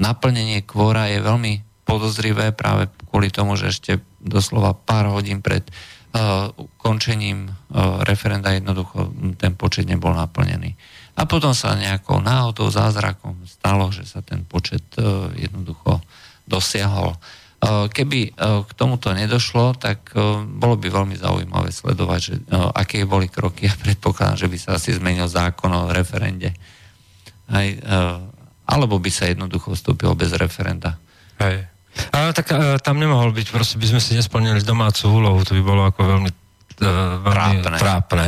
naplnenie kvóra je veľmi podozrivé práve kvôli tomu, že ešte doslova pár hodín pred končením referenda jednoducho ten počet nebol naplnený. A potom sa nejakou náhodou, zázrakom stalo, že sa ten počet jednoducho dosiahol. Eh, keby eh, k tomuto nedošlo, tak eh, bolo by veľmi zaujímavé sledovať, že, aké boli kroky a predpokladám, že by sa asi zmenil zákon o referende. Aj, alebo by sa jednoducho vstúpilo bez referenda. Hej. Ale tak tam nemohol byť, proste by sme si nesplnili domácu úlohu, to by bolo ako veľmi, veľmi trápne. trápne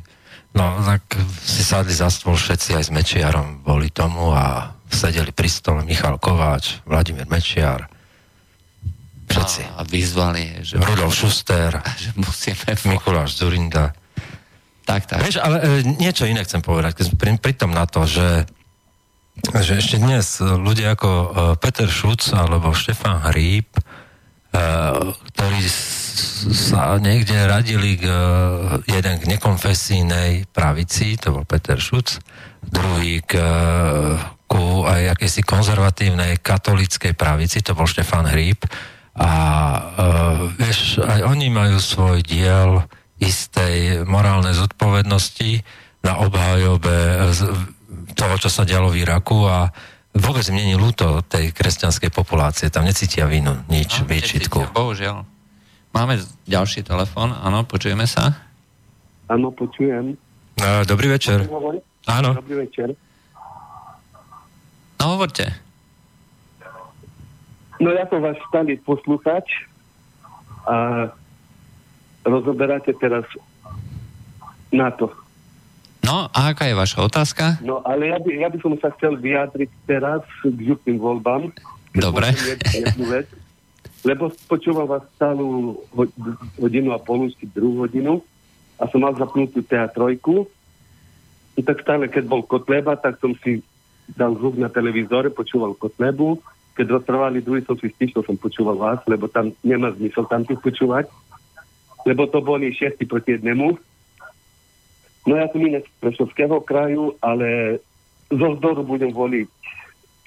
no, tak si sadli za stôl všetci aj s Mečiarom boli tomu a sedeli pri stole Michal Kováč, Vladimír Mečiar, Všetci. A, a vyzvali, že... Rudolf Schuster, že musíme... Mikuláš Zurinda. Tak, tak. Vieš, ale e, niečo iné chcem povedať, keď pri, pritom na to, že, že ešte dnes ľudia ako e, Peter Šuc alebo Štefan Hríb, e, ktorí sa niekde radili k, jeden k nekonfesijnej pravici, to bol Peter Šuc, druhý k, ku aj akejsi konzervatívnej katolíckej pravici, to bol Štefan Hríb, a uh, vieš, aj oni majú svoj diel istej morálnej zodpovednosti na obhajobe toho, čo sa dialo v Iraku a vôbec im není ľúto tej kresťanskej populácie. Tam necítia vinu, nič, no, výčitku. Necítia, bohužiaľ. Máme ďalší telefon, áno, počujeme sa? Áno, počujem. Uh, dobrý večer. Áno. Dobrý večer. No, hovorte. No ja som váš stály posluchač a rozoberáte teraz na to. No, a aká je vaša otázka? No, ale ja by, ja by som sa chcel vyjadriť teraz k župným voľbám. Dobre. Vec, lebo počúvam vás stálu hodinu a pol, druhú hodinu a som mal zapnutú teatrojku. I tak stále, keď bol Kotleba, tak som si dal zvuk na televízore, počúval Kotlebu keď rozprávali druhý, som si stišil, som počúval vás, lebo tam nemá zmysel tam tu počúvať, lebo to boli šiesti proti jednému. No ja som iné z Prešovského kraju, ale zo zdoru budem voliť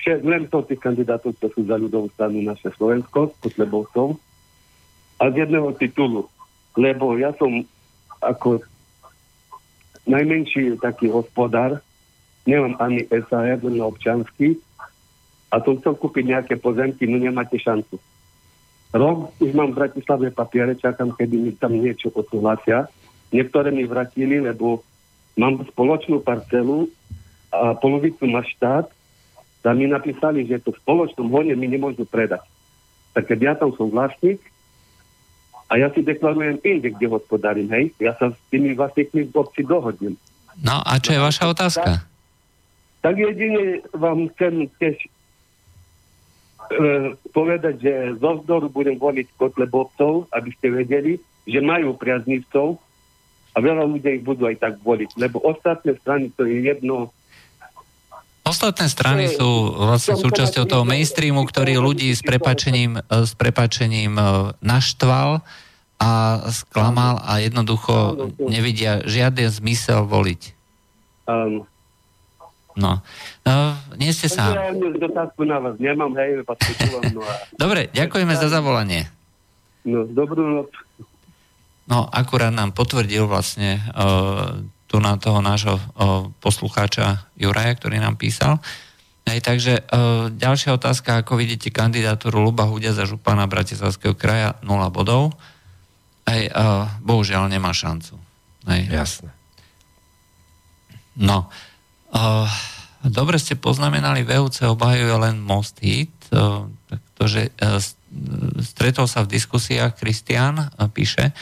Všet, len to tých kandidátov, čo sú za ľudovú stranu naše Slovensko, s Kotlebovcov. A z jedného titulu. Lebo ja som ako najmenší taký hospodár, nemám ani SAR, len občanský, a som chcel kúpiť nejaké pozemky, no nemáte šancu. Rok už mám v Bratislave papiere, čakám, kedy mi tam niečo odsúhlasia. Niektoré mi vratili, lebo mám spoločnú parcelu a polovicu má štát, tam mi napísali, že to v spoločnom hone mi nemôžu predať. Tak keď ja tam som vlastník a ja si deklarujem inde, kde hospodárím, hej, ja sa s tými vlastníkmi v obci dohodím. No a čo je vaša otázka? Tak, tak jedine vám chcem tiež povedať, že zo vzdoru budem voliť Kotlebovcov, aby ste vedeli, že majú priaznivcov a veľa ľudí ich budú aj tak voliť, lebo ostatné strany to je jedno Ostatné strany sú vlastne súčasťou toho mainstreamu, ktorý ľudí s prepačením, s prepačením e, naštval a sklamal a jednoducho nevidia žiaden zmysel voliť. Áno. No. no, nie ste sám. Ja dotázku na vás nemám, hej, počúvam, no a... Dobre, ďakujeme za zavolanie. No, dobrú noc. No, akurát nám potvrdil vlastne uh, tu na toho nášho uh, poslucháča Juraja, ktorý nám písal. Hej, takže uh, ďalšia otázka, ako vidíte kandidatúru Luba Hudia za župana Bratislavského kraja 0 bodov. Hej, uh, bohužiaľ nemá šancu. Hej. Jasné. No, uh, dobre ste poznamenali, VUC obhajuje len Most Hit, pretože uh, stretol sa v diskusiách Kristian, píše,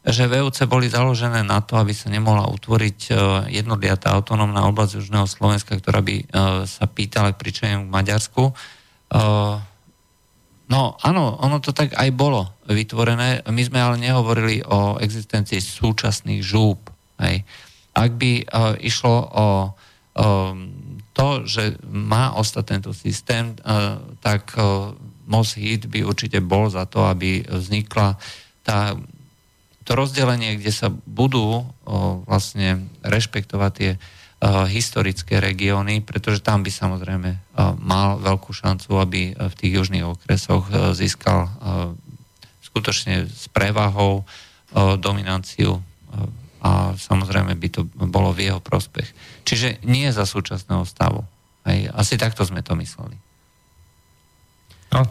že VUC boli založené na to, aby sa nemohla utvoriť jednotliatá autonómna oblasť Južného Slovenska, ktorá by sa pýtala k k Maďarsku. No áno, ono to tak aj bolo vytvorené. My sme ale nehovorili o existencii súčasných žúb. Hej. Ak by išlo o to, že má ostať tento systém, tak MOSHIT by určite bol za to, aby vznikla tá to rozdelenie, kde sa budú o, vlastne rešpektovať tie historické regióny, pretože tam by samozrejme mal veľkú šancu, aby v tých južných okresoch získal skutočne s prevahou dominanciu a samozrejme by to bolo v jeho prospech. Čiže nie za súčasného stavu. Hej, asi takto sme to mysleli. No.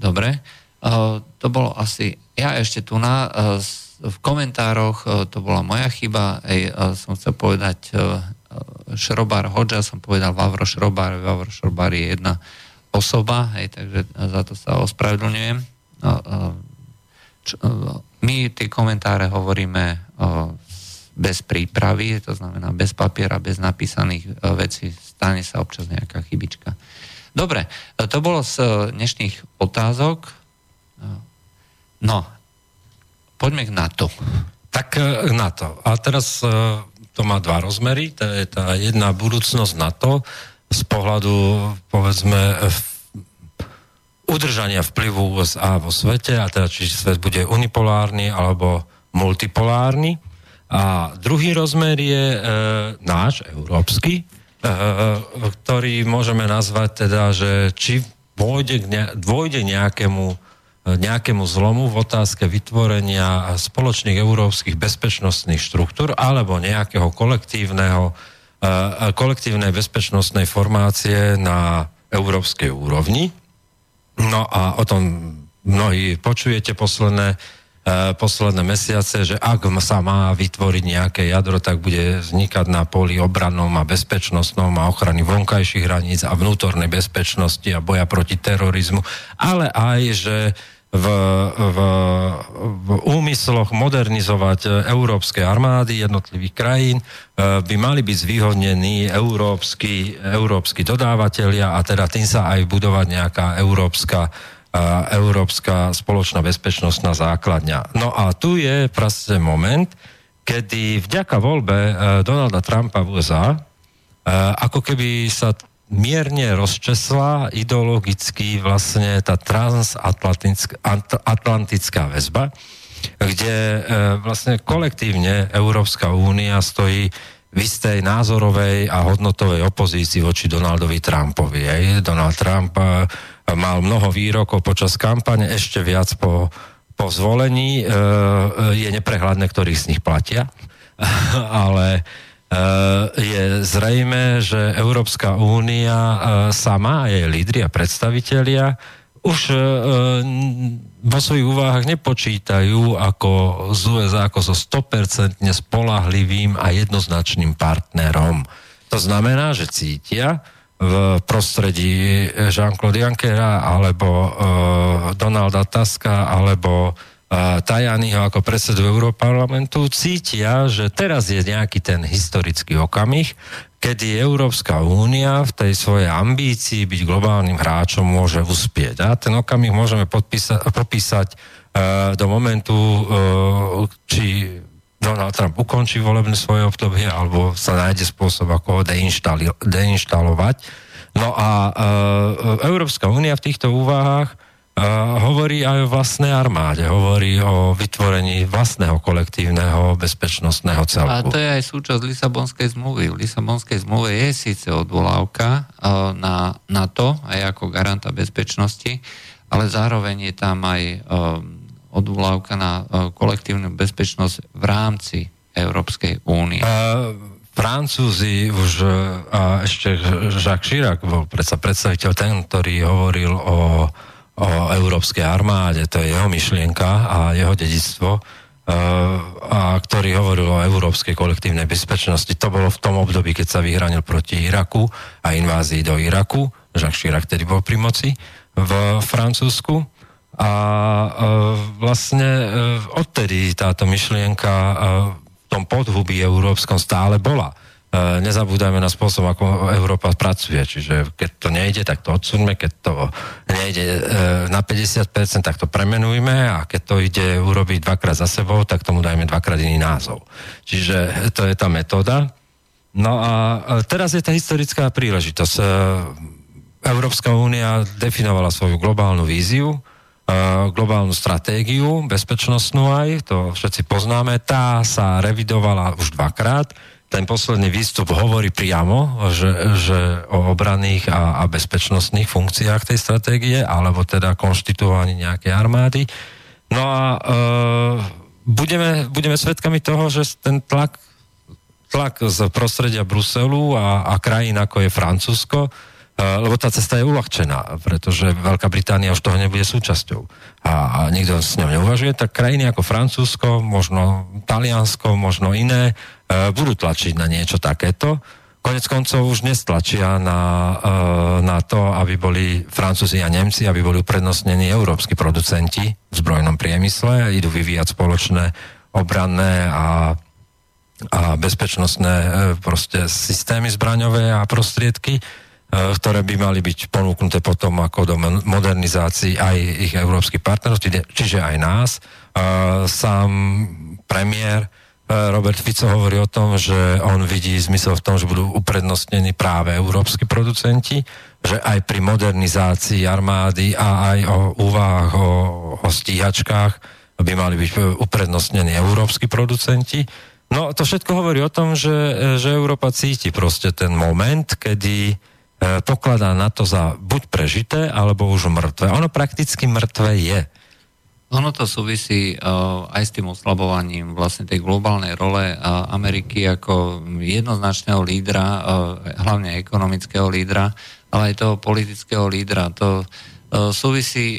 Dobre. Uh, to bolo asi... Ja ešte tu na... Uh, v komentároch, e, to bola moja chyba, e, som chcel povedať Šrobár Hodža, som povedal Vavro Šrobár, Vavro Šrobár je jedna osoba, hej, takže za to sa ospravedlňujem. My tie komentáre hovoríme bez prípravy, to znamená bez papiera, bez napísaných vecí, stane sa občas nejaká chybička. Dobre, to bolo z dnešných otázok. No Poďme k NATO. Tak e, NATO. A teraz e, to má dva rozmery. To je tá jedna budúcnosť NATO z pohľadu, povedzme, udržania vplyvu USA vo svete, a teda či svet bude unipolárny alebo multipolárny. A druhý rozmer je e, náš, európsky, e, ktorý môžeme nazvať teda, že či dôjde, ne, dôjde nejakému nejakému zlomu v otázke vytvorenia spoločných európskych bezpečnostných štruktúr alebo nejakého kolektívneho, eh, kolektívnej bezpečnostnej formácie na európskej úrovni. No a o tom mnohí počujete posledné, eh, posledné mesiace, že ak sa má vytvoriť nejaké jadro, tak bude vznikať na poli obrannom a bezpečnostnom a ochrany vonkajších hraníc a vnútornej bezpečnosti a boja proti terorizmu, ale aj, že v, v, v úmysloch modernizovať európske armády jednotlivých krajín e, by mali byť zvýhodnení európsky, európsky dodávateľia a teda tým sa aj budovať nejaká európska, e, európska spoločná bezpečnostná základňa. No a tu je proste moment, kedy vďaka voľbe e, Donalda Trumpa v USA ako keby sa mierne rozčesla ideologicky vlastne tá transatlantická väzba, kde e, vlastne kolektívne Európska únia stojí v istej názorovej a hodnotovej opozícii voči Donaldovi Trumpovi. Hej. Donald Trump uh, mal mnoho výrokov počas kampane, ešte viac po, po zvolení. Uh, je neprehľadné, ktorých z nich platia, ale je zrejme, že Európska únia sama, jej lídri a predstavitelia už vo svojich úvahách nepočítajú ako z USA ako so 100% spolahlivým a jednoznačným partnerom. To znamená, že cítia v prostredí Jean-Claude Junckera alebo Donalda Tuska alebo Tajaniho ako predsedu Európarlamentu cítia, že teraz je nejaký ten historický okamih, kedy Európska únia v tej svojej ambícii byť globálnym hráčom môže uspieť. A ten okamih môžeme podpísa- popísať uh, do momentu, uh, či Donald Trump ukončí volebné svoje obdobie, alebo sa nájde spôsob, ako ho deinštali- deinštalovať. No a uh, Európska únia v týchto úvahách hovorí aj o vlastnej armáde, hovorí o vytvorení vlastného kolektívneho bezpečnostného celku. A to je aj súčasť Lisabonskej zmluvy. V Lisabonskej zmluve je síce odvolávka uh, na, na to, aj ako garanta bezpečnosti, ale zároveň je tam aj uh, odvolávka na uh, kolektívnu bezpečnosť v rámci Európskej únie. Uh, Francúzi už, a ešte Jacques Chirac bol predsa predstaviteľ ten, ktorý hovoril o o európskej armáde, to je jeho myšlienka a jeho dedictvo, e, a ktorý hovoril o európskej kolektívnej bezpečnosti. To bolo v tom období, keď sa vyhranil proti Iraku a invázii do Iraku. Jacques Chirac tedy bol pri moci v Francúzsku. A e, vlastne e, odtedy táto myšlienka v tom podhubí európskom stále bola. E, nezabúdajme na spôsob, ako Európa pracuje. Čiže keď to nejde, tak to odsuňme, keď to nejde e, na 50%, tak to premenujme a keď to ide urobiť dvakrát za sebou, tak tomu dajme dvakrát iný názov. Čiže to je tá metóda. No a teraz je tá historická príležitosť. E, Európska únia definovala svoju globálnu víziu, globálnu stratégiu, bezpečnostnú aj, to všetci poznáme, tá sa revidovala už dvakrát ten posledný výstup hovorí priamo, že, že o obranných a, a bezpečnostných funkciách tej stratégie, alebo teda konštituovaní nejakej armády. No a e, budeme, budeme svedkami toho, že ten tlak, tlak z prostredia Bruselu a, a krajín ako je Francúzsko, lebo tá cesta je uľahčená, pretože Veľká Británia už toho nebude súčasťou. A, a nikto s ňou neuvažuje, tak krajiny ako Francúzsko, možno Taliansko, možno iné, e, budú tlačiť na niečo takéto. Konec koncov už nestlačia na, e, na to, aby boli Francúzi a Nemci, aby boli uprednostnení európsky producenti v zbrojnom priemysle, idú vyvíjať spoločné obranné a a bezpečnostné proste systémy zbraňové a prostriedky Eh, ktoré by mali byť ponúknuté potom ako do modernizácii aj ich európskych partnerov, čiže aj nás. Eh, sám premiér eh, Robert Fico hovorí o tom, že on vidí zmysel v tom, že budú uprednostnení práve európsky producenti, že aj pri modernizácii armády a aj o úvahách o, o stíhačkách by mali byť uprednostnení európsky producenti. No to všetko hovorí o tom, že, že Európa cíti proste ten moment, kedy pokladá na to za buď prežité, alebo už mŕtve. Ono prakticky mŕtve je. Ono to súvisí uh, aj s tým oslabovaním vlastne tej globálnej role uh, Ameriky ako jednoznačného lídra, uh, hlavne ekonomického lídra, ale aj toho politického lídra. To súvisí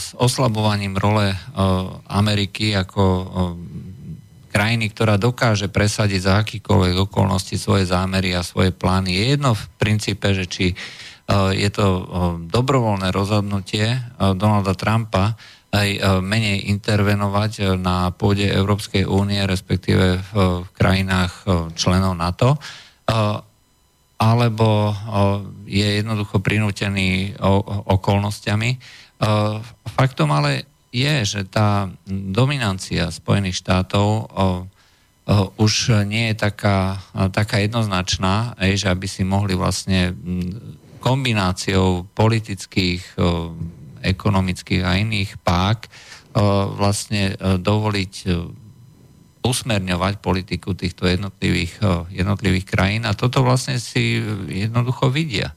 s oslabovaním role Ameriky ako krajiny, ktorá dokáže presadiť za akýkoľvek okolnosti svoje zámery a svoje plány. Je jedno v princípe, že či e, je to e, dobrovoľné rozhodnutie e, Donalda Trumpa aj menej intervenovať na pôde Európskej únie, respektíve v krajinách členov NATO, alebo je jednoducho prinútený okolnostiami. Faktom ale je, že tá dominancia Spojených štátov už nie je taká, taká jednoznačná, že aby si mohli vlastne kombináciou politických, ekonomických a iných pák vlastne dovoliť usmerňovať politiku týchto jednotlivých, jednotlivých krajín. A toto vlastne si jednoducho vidia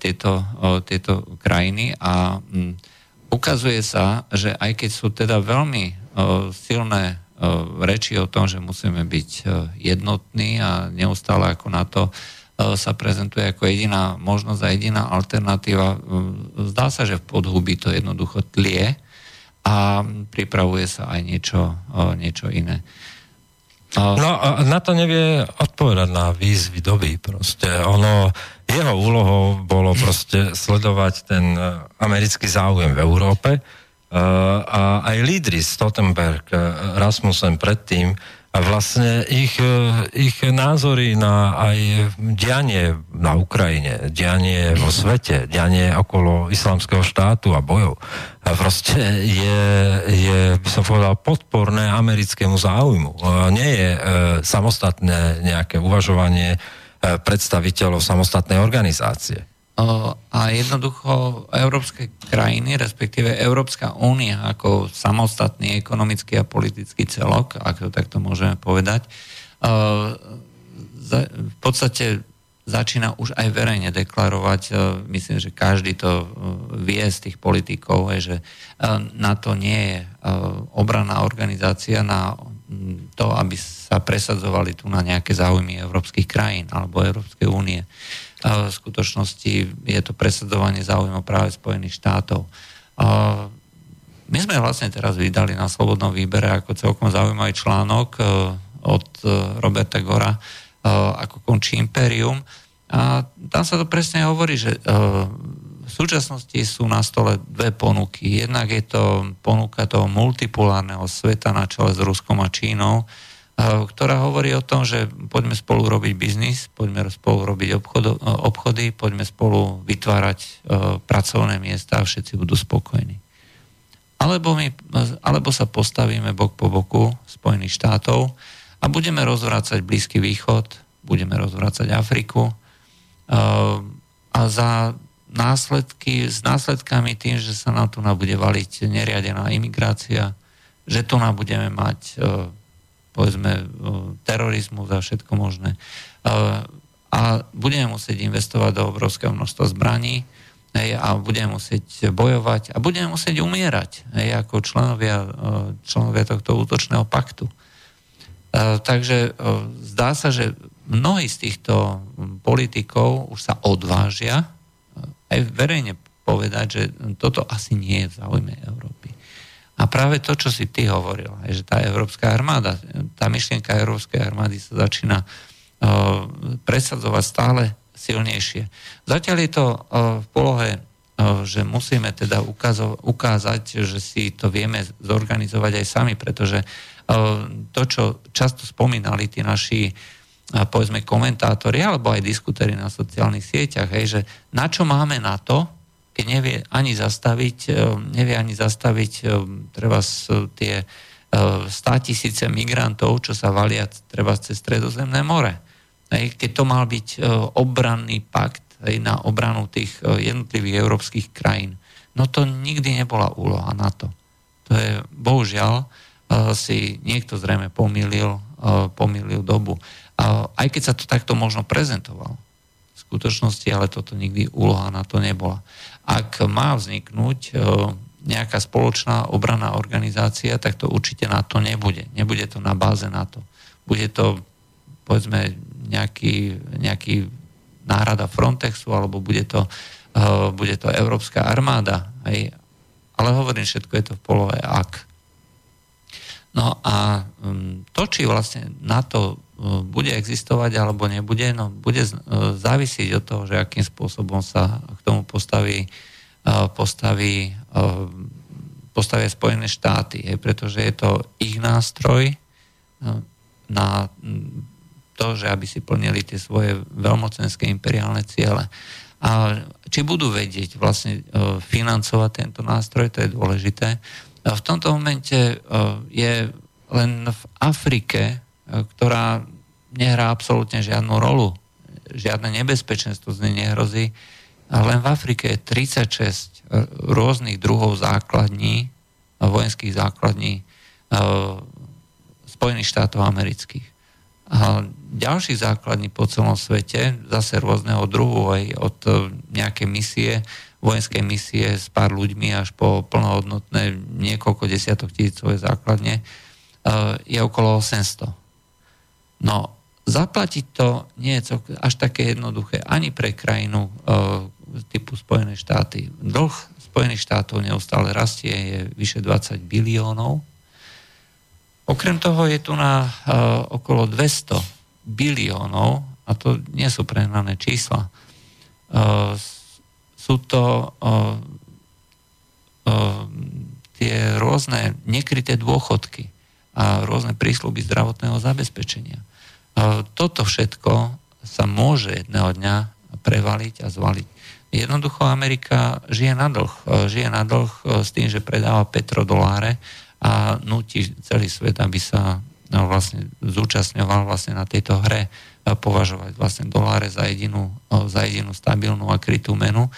tieto, tieto krajiny. A ukazuje sa, že aj keď sú teda veľmi silné reči o tom, že musíme byť jednotní a neustále ako na to sa prezentuje ako jediná možnosť a jediná alternatíva. Zdá sa, že v podhubí to jednoducho tlie a pripravuje sa aj niečo, niečo iné. No a na to nevie odpovedať na výzvy doby. Proste ono, jeho úlohou bolo proste sledovať ten americký záujem v Európe a aj lídry Stoltenberg, Rasmussen predtým, a vlastne ich, e, ich názory na aj dianie na Ukrajine, dianie vo svete, dianie okolo islamského štátu a bojov, proste je, je, by som povedal, podporné americkému záujmu. Nie je e, samostatné nejaké uvažovanie e, predstaviteľov samostatnej organizácie a jednoducho európske krajiny, respektíve Európska únia ako samostatný ekonomický a politický celok, ak to takto môžeme povedať, v podstate začína už aj verejne deklarovať, myslím, že každý to vie z tých politikov, že na to nie je obranná organizácia na to, aby sa presadzovali tu na nejaké záujmy európskych krajín alebo Európskej únie v skutočnosti je to presadzovanie záujmov práve Spojených štátov. My sme vlastne teraz vydali na Slobodnom výbere ako celkom zaujímavý článok e, od e, Roberta Gora, e, ako končí impérium. A tam sa to presne hovorí, že v súčasnosti sú na stole dve ponuky. Jednak je to ponuka toho multipolárneho sveta na čele s Ruskom a Čínou, ktorá hovorí o tom, že poďme spolu robiť biznis, poďme spolu robiť obchod, obchody, poďme spolu vytvárať uh, pracovné miesta a všetci budú spokojní. Alebo, my, alebo sa postavíme bok po boku Spojených štátov a budeme rozvrácať Blízky východ, budeme rozvrácať Afriku uh, a za následky, s následkami tým, že sa nám tu bude valiť neriadená imigrácia, že tu nám budeme mať povedzme terorizmu, za všetko možné. A budeme musieť investovať do obrovského množstva zbraní hej, a budeme musieť bojovať a budeme musieť umierať hej, ako členovia, členovia tohto útočného paktu. Takže zdá sa, že mnohí z týchto politikov už sa odvážia aj verejne povedať, že toto asi nie je v záujme Európy. A práve to, čo si ty hovoril, je, že tá európska armáda, tá myšlienka európskej armády sa začína presadzovať stále silnejšie. Zatiaľ je to v polohe, že musíme teda ukázo- ukázať, že si to vieme zorganizovať aj sami, pretože to, čo často spomínali tí naši povedzme komentátori alebo aj diskutéri na sociálnych sieťach, hej, že na čo máme na to, keď nevie ani zastaviť, e, nevie ani zastaviť e, treba tie e, stá tisíce migrantov, čo sa valia treba cez stredozemné more. Keď to mal byť obranný pakt na obranu tých jednotlivých európskych krajín, no to nikdy nebola úloha na to. To je, bohužiaľ, si niekto zrejme pomýlil, pomýlil dobu. Aj keď sa to takto možno prezentovalo v skutočnosti, ale toto nikdy úloha na to nebola ak má vzniknúť e, nejaká spoločná obranná organizácia, tak to určite na to nebude. Nebude to na báze NATO. Bude to, povedzme, nejaký, nejaký náhrada Frontexu, alebo bude to, uh, bude to Európska armáda. Hej. Ale hovorím, všetko je to v polohe ak. No a um, to, či vlastne NATO bude existovať alebo nebude, no bude uh, závisieť od toho, že akým spôsobom sa k tomu postaví, uh, postaví, postavia Spojené štáty, pretože je to ich nástroj na to, že aby si plnili tie svoje veľmocenské imperiálne ciele. A či budú vedieť vlastne financovať tento nástroj, to je dôležité. V tomto momente je len v Afrike, ktorá nehrá absolútne žiadnu rolu, žiadne nebezpečenstvo z nej nehrozí, len v Afrike je 36 rôznych druhov základní, vojenských základní Spojených štátov amerických. A ďalší základní po celom svete, zase rôzneho druhu, aj od e, nejakej misie, vojenskej misie s pár ľuďmi až po plnohodnotné niekoľko desiatok tisícové základne, e, je okolo 800. No, zaplatiť to nie je až také jednoduché ani pre krajinu e, typu Spojené štáty. Dlh Spojených štátov neustále rastie, je vyše 20 biliónov Okrem toho je tu na uh, okolo 200 biliónov, a to nie sú prehnané čísla, uh, sú to tie rôzne nekryté dôchodky a rôzne prísľuby zdravotného zabezpečenia. Toto všetko sa môže jedného dňa prevaliť a zvaliť. Jednoducho Amerika žije na dlh. Žije na dlh s tým, že predáva petrodoláre, a nutí celý svet, aby sa no, vlastne zúčastňoval vlastne na tejto hre považovať vlastne doláre za jedinú, za jedinú stabilnú a krytú menu.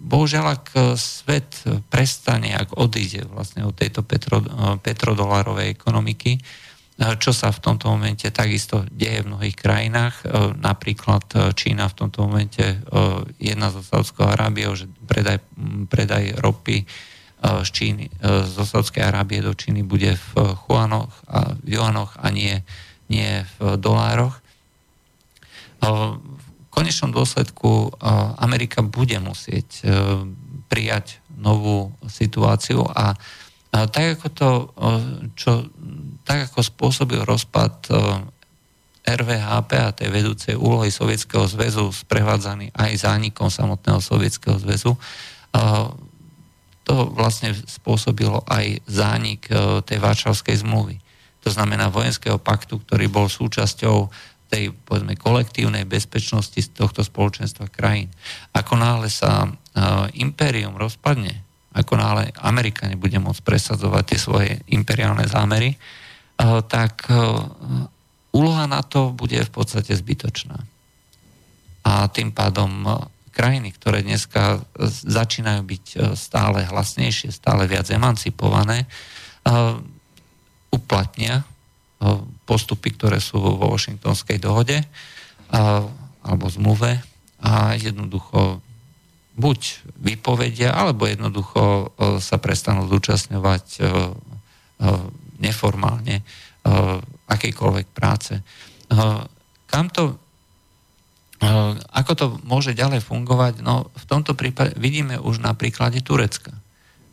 Bohužiaľ, ak svet prestane, ak odíde vlastne od tejto petro, petrodolárovej ekonomiky, čo sa v tomto momente takisto deje v mnohých krajinách. Napríklad Čína v tomto momente jedna zo Saudskou Arábiou, že predaj, predaj ropy z Číny, e, zo Sádskej Arábie do Číny bude v chuanoch a v juanoch a nie, nie v dolároch. E, v konečnom dôsledku e, Amerika bude musieť prijať novú situáciu a tak ako to, čo, tak ako spôsobil rozpad RVHP a tej vedúcej úlohy Sovietskeho zväzu sprevádzaný aj zánikom samotného Sovietskeho zväzu, to vlastne spôsobilo aj zánik e, tej Varšavskej zmluvy. To znamená vojenského paktu, ktorý bol súčasťou tej povedzme, kolektívnej bezpečnosti z tohto spoločenstva krajín. Ako náhle sa impérium rozpadne, ako náhle Amerika nebude môcť presadzovať tie svoje imperiálne zámery, tak uh, úloha na to bude v podstate zbytočná. A tým pádom krajiny, ktoré dneska začínajú byť stále hlasnejšie, stále viac emancipované, uplatnia postupy, ktoré sú vo Washingtonskej dohode alebo zmluve a jednoducho buď vypovedia, alebo jednoducho sa prestanú zúčastňovať neformálne akejkoľvek práce. Kam to ako to môže ďalej fungovať? No v tomto prípade vidíme už na príklade Turecka,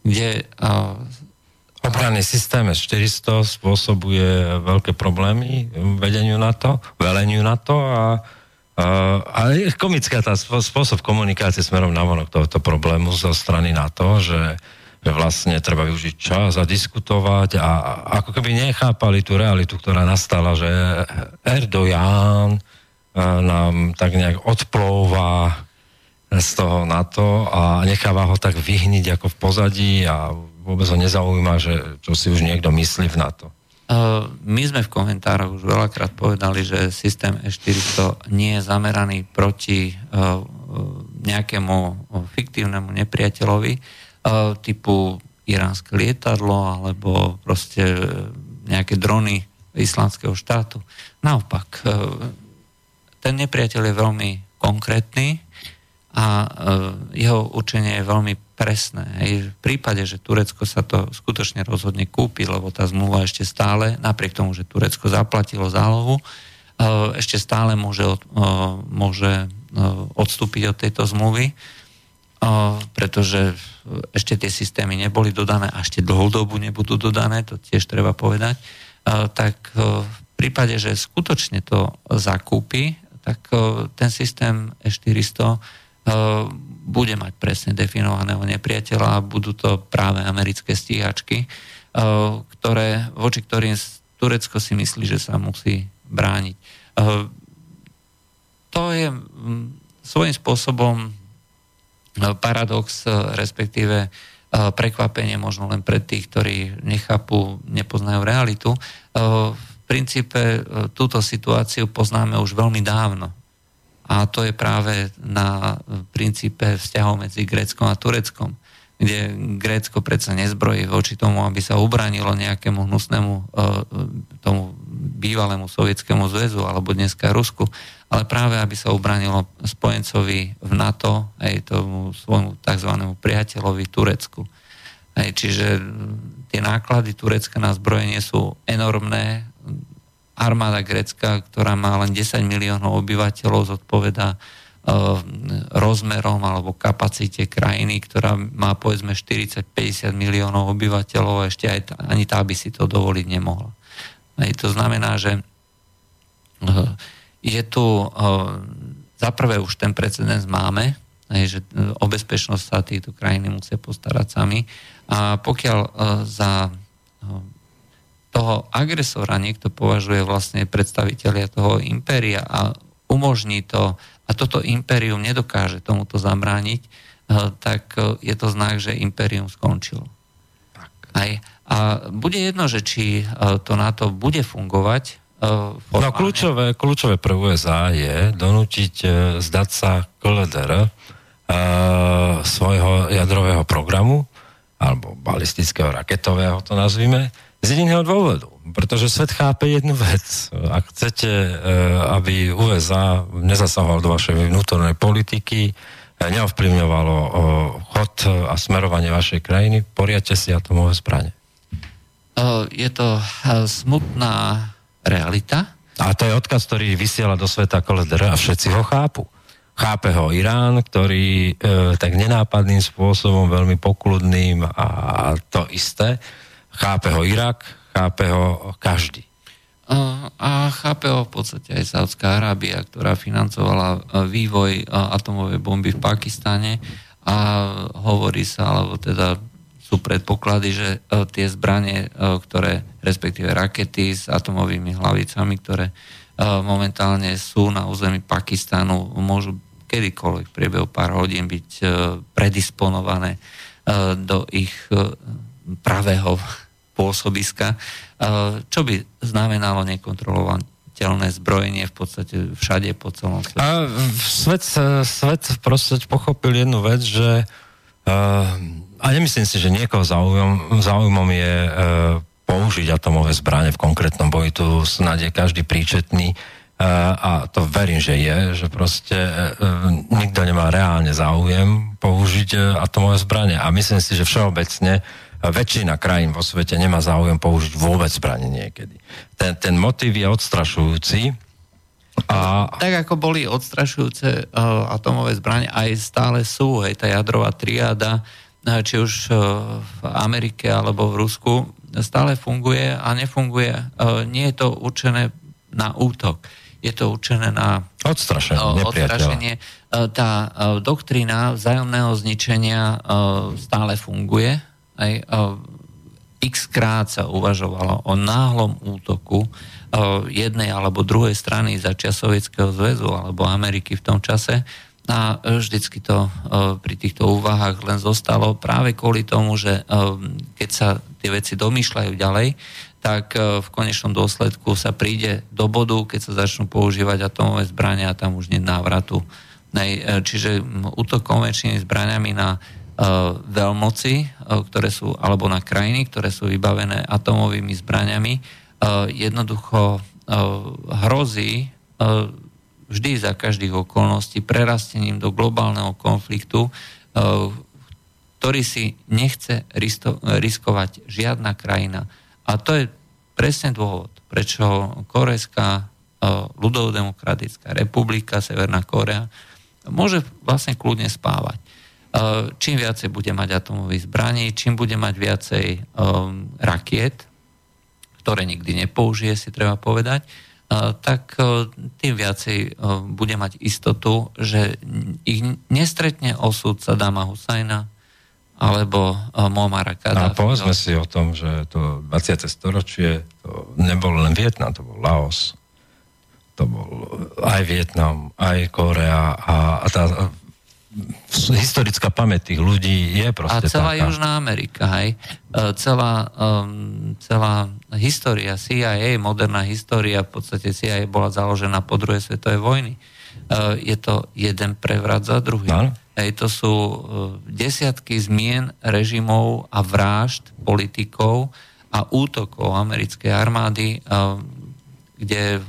kde Obranný systém S-400 spôsobuje veľké problémy vedeniu na to, veleniu na to a, a, a je komická tá spôsob komunikácie smerom na vonok tohoto problému zo strany NATO, že, že vlastne treba využiť čas a diskutovať a, ako keby nechápali tú realitu, ktorá nastala, že Erdogan nám tak nejak odplouvá z toho na to a necháva ho tak vyhniť ako v pozadí a vôbec ho nezaujíma, že čo si už niekto myslí v NATO. My sme v komentároch už veľakrát povedali, že systém E400 nie je zameraný proti nejakému fiktívnemu nepriateľovi typu iránske lietadlo alebo proste nejaké drony islamského štátu. Naopak, ten nepriateľ je veľmi konkrétny a e, jeho učenie je veľmi presné. Hej. V prípade, že Turecko sa to skutočne rozhodne kúpiť, lebo tá zmluva ešte stále, napriek tomu, že Turecko zaplatilo zálohu, e, ešte stále môže, e, môže odstúpiť od tejto zmluvy, pretože ešte tie systémy neboli dodané a ešte dlhú dobu nebudú dodané, to tiež treba povedať, tak v prípade, že skutočne to zakúpi, tak ten systém E400 bude mať presne definovaného nepriateľa a budú to práve americké stíhačky, ktoré, voči ktorým Turecko si myslí, že sa musí brániť. To je svojím spôsobom paradox, respektíve prekvapenie možno len pre tých, ktorí nechápu, nepoznajú realitu. V princípe e, túto situáciu poznáme už veľmi dávno. A to je práve na princípe vzťahov medzi Gréckom a Tureckom, kde Grécko predsa nezbrojí voči tomu, aby sa ubránilo nejakému hnusnému e, tomu bývalému sovietskému zväzu alebo dneska Rusku, ale práve aby sa ubránilo spojencovi v NATO aj tomu svojmu tzv. priateľovi Turecku. Aj, čiže tie náklady Turecka na zbrojenie sú enormné. Armáda Grécka, ktorá má len 10 miliónov obyvateľov, zodpoveda Eh, rozmerom alebo kapacite krajiny, ktorá má povedzme 40-50 miliónov obyvateľov a ešte aj ani tá by si to dovoliť nemohla. Aj to znamená, že eh, je tu za prvé už ten precedens máme, že o bezpečnosť sa títo krajiny musia postarať sami a pokiaľ za toho agresora niekto považuje vlastne predstaviteľia toho impéria a umožní to a toto impérium nedokáže tomuto zabrániť, eh, tak je to znak, že impérium skončilo. Tak. Aj, a bude jedno, že či to na to bude fungovať. No kľúčové, kľúčové pre USA je donútiť zdať sa KLDR svojho jadrového programu alebo balistického raketového to nazvime, z iného dôvodu. Pretože svet chápe jednu vec. Ak chcete, e, aby USA nezasahoval do vašej vnútornej politiky, neovplyvňovalo chod a smerovanie vašej krajiny, poriadte si atomové zbranie. Je to smutná realita. A to je odkaz, ktorý vysiela do sveta KLDR a všetci ho chápu. Chápe ho Irán, ktorý e, tak nenápadným spôsobom, veľmi pokludným a to isté Chápe ho Irak, chápe ho každý. A chápe ho v podstate aj Saudská Arábia, ktorá financovala vývoj atomovej bomby v Pakistane a hovorí sa, alebo teda sú predpoklady, že tie zbranie, ktoré, respektíve rakety s atomovými hlavicami, ktoré momentálne sú na území Pakistanu, môžu kedykoľvek v priebehu pár hodín byť predisponované do ich pravého pôsobiska, čo by znamenalo nekontrolovateľné zbrojenie v podstate všade po celom svete. A svet, svet proste pochopil jednu vec, že a nemyslím si, že niekoho záujmom, záujmom je použiť atomové zbranie v konkrétnom boji. Tu snad je každý príčetný a to verím, že je, že proste nikto nemá reálne záujem použiť atomové zbranie. A myslím si, že všeobecne väčšina krajín vo svete nemá záujem použiť vôbec zbranie niekedy. Ten, ten motív je odstrašujúci. A... Tak ako boli odstrašujúce uh, atomové zbranie, aj stále sú, hej, tá jadrová triáda, či už uh, v Amerike alebo v Rusku, stále funguje a nefunguje. Uh, nie je to určené na útok. Je to určené na odstrašenie. Odstrašenie. Tá doktrína vzájomného zničenia stále funguje aj, x krát sa uvažovalo o náhlom útoku jednej alebo druhej strany za čas Sovietskeho zväzu alebo Ameriky v tom čase a vždycky to pri týchto úvahách len zostalo práve kvôli tomu, že keď sa tie veci domýšľajú ďalej, tak v konečnom dôsledku sa príde do bodu, keď sa začnú používať atomové zbrania a tam už nie návratu. Čiže útok konvenčnými zbraniami na veľmoci, ktoré sú, alebo na krajiny, ktoré sú vybavené atomovými zbraniami, jednoducho hrozí vždy za každých okolností prerastením do globálneho konfliktu, ktorý si nechce riskovať žiadna krajina. A to je presne dôvod, prečo Korejská ľudovodemokratická republika, Severná Korea, môže vlastne kľudne spávať čím viacej bude mať atomových zbraní, čím bude mať viacej rakiet, ktoré nikdy nepoužije, si treba povedať, tak tým viacej bude mať istotu, že ich nestretne osud Sadama Husajna alebo Muamara Kadáfi. A povedzme si o tom, že to 20. storočie to nebol len Vietnam, to bol Laos, to bol aj Vietnam, aj Korea a, a tá historická pamäť tých ľudí je proste A celá taká. Južná Amerika, hej. E, celá, um, celá história CIA, moderná história, v podstate CIA bola založená po druhej svetovej vojny. Uh, je to jeden prevrat za druhý. Áno. Hej, to sú e, desiatky zmien režimov a vražd politikov a útokov americkej armády, e, kde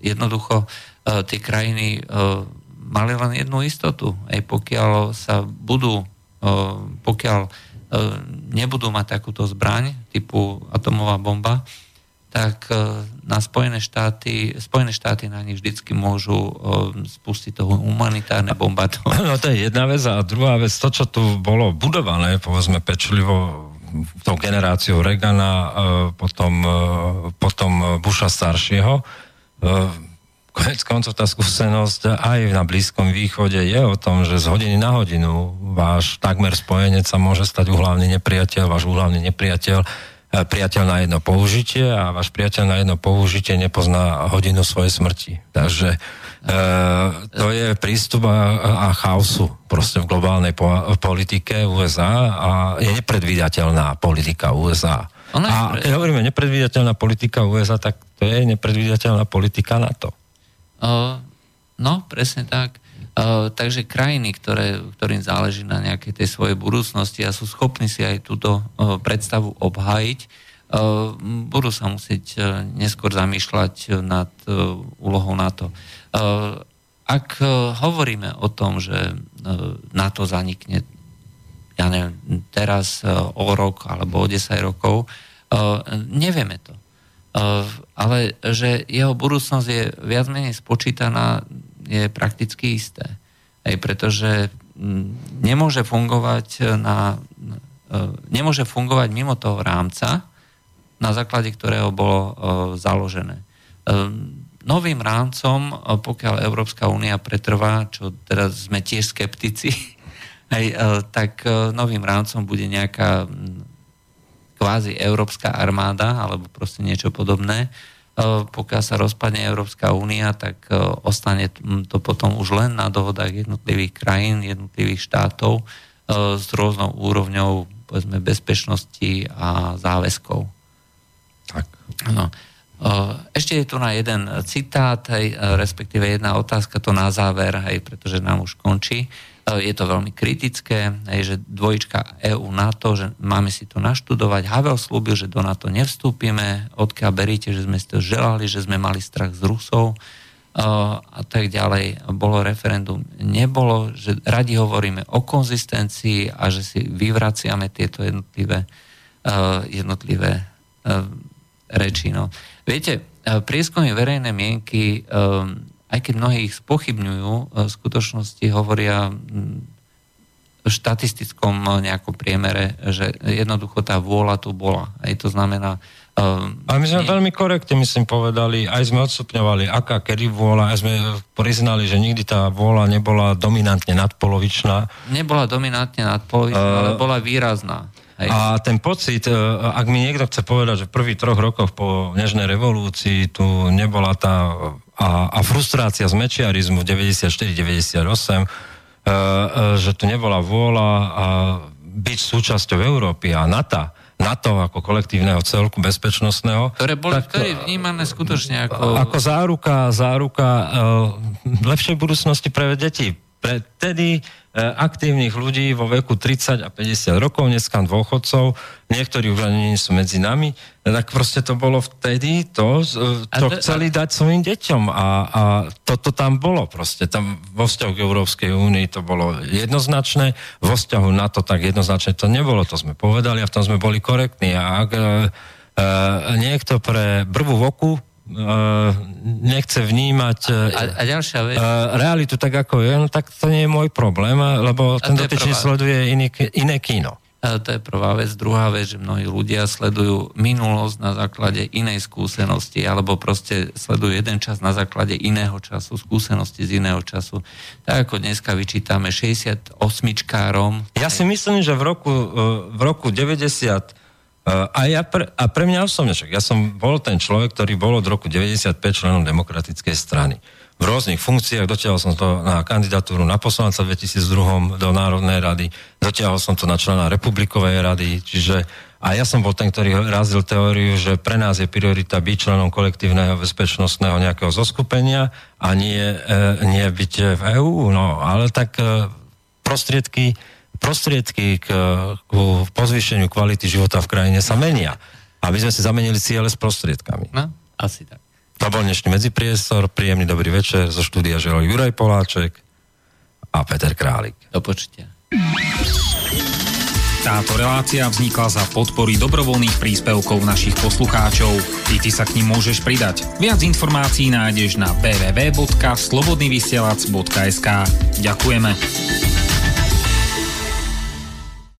jednoducho tie krajiny mali len jednu istotu. Aj pokiaľ sa budú, pokiaľ nebudú mať takúto zbraň typu atomová bomba, tak e, na Spojené štáty, Spojené štáty na nich vždycky môžu e, spustiť toho humanitárne bombardovanie. No to je jedna vec a druhá vec, to, čo tu bolo budované, povedzme pečlivo tou generáciou Reagana, e, potom, potom Busha staršieho, konec koncov tá skúsenosť aj na Blízkom východe je o tom, že z hodiny na hodinu váš takmer spojenec sa môže stať uhlavný nepriateľ, váš uhlavný nepriateľ E, priateľ na jedno použitie a váš priateľ na jedno použitie nepozná hodinu svojej smrti. Takže e, to je prístup a, a chaosu proste v globálnej po, politike USA a je nepredvídateľná politika USA. Ona a keď hovoríme nepredvídateľná politika USA, tak to je nepredvídateľná politika NATO. Uh, no, presne tak. Uh, takže krajiny, ktoré, ktorým záleží na nejakej tej svojej budúcnosti a sú schopní si aj túto uh, predstavu obhájiť, budú sa musieť neskôr zamýšľať nad úlohou NATO. Ak hovoríme o tom, že NATO zanikne ja neviem, teraz o rok alebo o 10 rokov, nevieme to. Uh, ale že jeho budúcnosť je viac menej spočítaná je prakticky isté. Aj pretože mm, nemôže fungovať, na, e, nemôže fungovať mimo toho rámca, na základe ktorého bolo založené. Novým rámcom, pokiaľ Európska únia pretrvá, čo teraz sme tiež skeptici, aj, tak novým rámcom bude nejaká kvázi európska armáda alebo proste niečo podobné, E, pokiaľ sa rozpadne Európska únia, tak e, ostane to potom už len na dohodách jednotlivých krajín, jednotlivých štátov e, s rôznou úrovňou povedzme, bezpečnosti a záväzkov. Tak. No. Ešte je tu na jeden citát, hej, respektíve jedna otázka, to na záver, hej, pretože nám už končí. Je to veľmi kritické, že dvojička EU NATO, že máme si to naštudovať. Havel slúbil, že do NATO nevstúpime, odkiaľ beríte, že sme si to želali, že sme mali strach z Rusov a tak ďalej. Bolo referendum, nebolo, že radi hovoríme o konzistencii a že si vyvraciame tieto jednotlivé, jednotlivé reči. No. Viete, prieskumy verejnej mienky aj keď mnohí ich spochybňujú, e, v skutočnosti hovoria v štatistickom e, nejakom priemere, že jednoducho tá vôľa tu bola. Aj to znamená... Um, Ale my sme nie... veľmi korektne, myslím, povedali, aj sme odstupňovali, aká, kedy vôľa, aj sme priznali, že nikdy tá vôľa nebola dominantne nadpolovičná. Nebola dominantne nadpolovičná, uh, ale bola výrazná. Hej. A ten pocit, ak mi niekto chce povedať, že v prvých troch rokoch po Nežnej revolúcii tu nebola tá a, a frustrácia z mečiarizmu v 94-98, uh, uh, že tu nebola vôľa a byť súčasťou Európy a NATO, NATO ako kolektívneho celku bezpečnostného. Ktoré boli tak, vtedy vnímané skutočne ako... Ako záruka, záruka uh, lepšej budúcnosti pre deti. Pre tedy E, aktívnych ľudí vo veku 30 a 50 rokov, dneska dôchodcov, niektorí už ani nie sú medzi nami, tak proste to bolo vtedy, to, e, to chceli dať svojim deťom a, a toto tam bolo proste. Tam vo vzťahu k Európskej únii to bolo jednoznačné, vo vzťahu na to tak jednoznačne to nebolo, to sme povedali a v tom sme boli korektní. A ak e, e niekto pre brvu v oku uh, nechce vnímať uh, a, a ďalšia vec. Uh, realitu tak, ako je, no tak to nie je môj problém, lebo ten dotyčný sleduje iný, iné kino. A to je prvá vec. Druhá vec, že mnohí ľudia sledujú minulosť na základe inej skúsenosti, alebo proste sledujú jeden čas na základe iného času, skúsenosti z iného času. Tak ako dneska vyčítame 68-čkárom. Ja si myslím, že v roku, v roku 90 a, ja pre, a pre mňa osobne, však ja som bol ten človek, ktorý bol od roku 95 členom demokratickej strany. V rôznych funkciách, dotiahol som to na kandidatúru na poslanca v 2002 do Národnej rady, dotiahol som to na člena Republikovej rady, čiže a ja som bol ten, ktorý razil teóriu, že pre nás je priorita byť členom kolektívneho bezpečnostného nejakého zoskupenia a nie, e, nie byť v EÚ. No, ale tak e, prostriedky, prostriedky k, k pozvýšeniu kvality života v krajine sa menia. A my sme si zamenili ciele s prostriedkami. No, asi tak. To bol dnešný medzipriestor, príjemný dobrý večer, zo štúdia želal Juraj Poláček a Peter Králik. Do počutia. Táto relácia vznikla za podpory dobrovoľných príspevkov našich poslucháčov. I ty sa k ním môžeš pridať. Viac informácií nájdeš na www.slobodnyvysielac.sk Ďakujeme.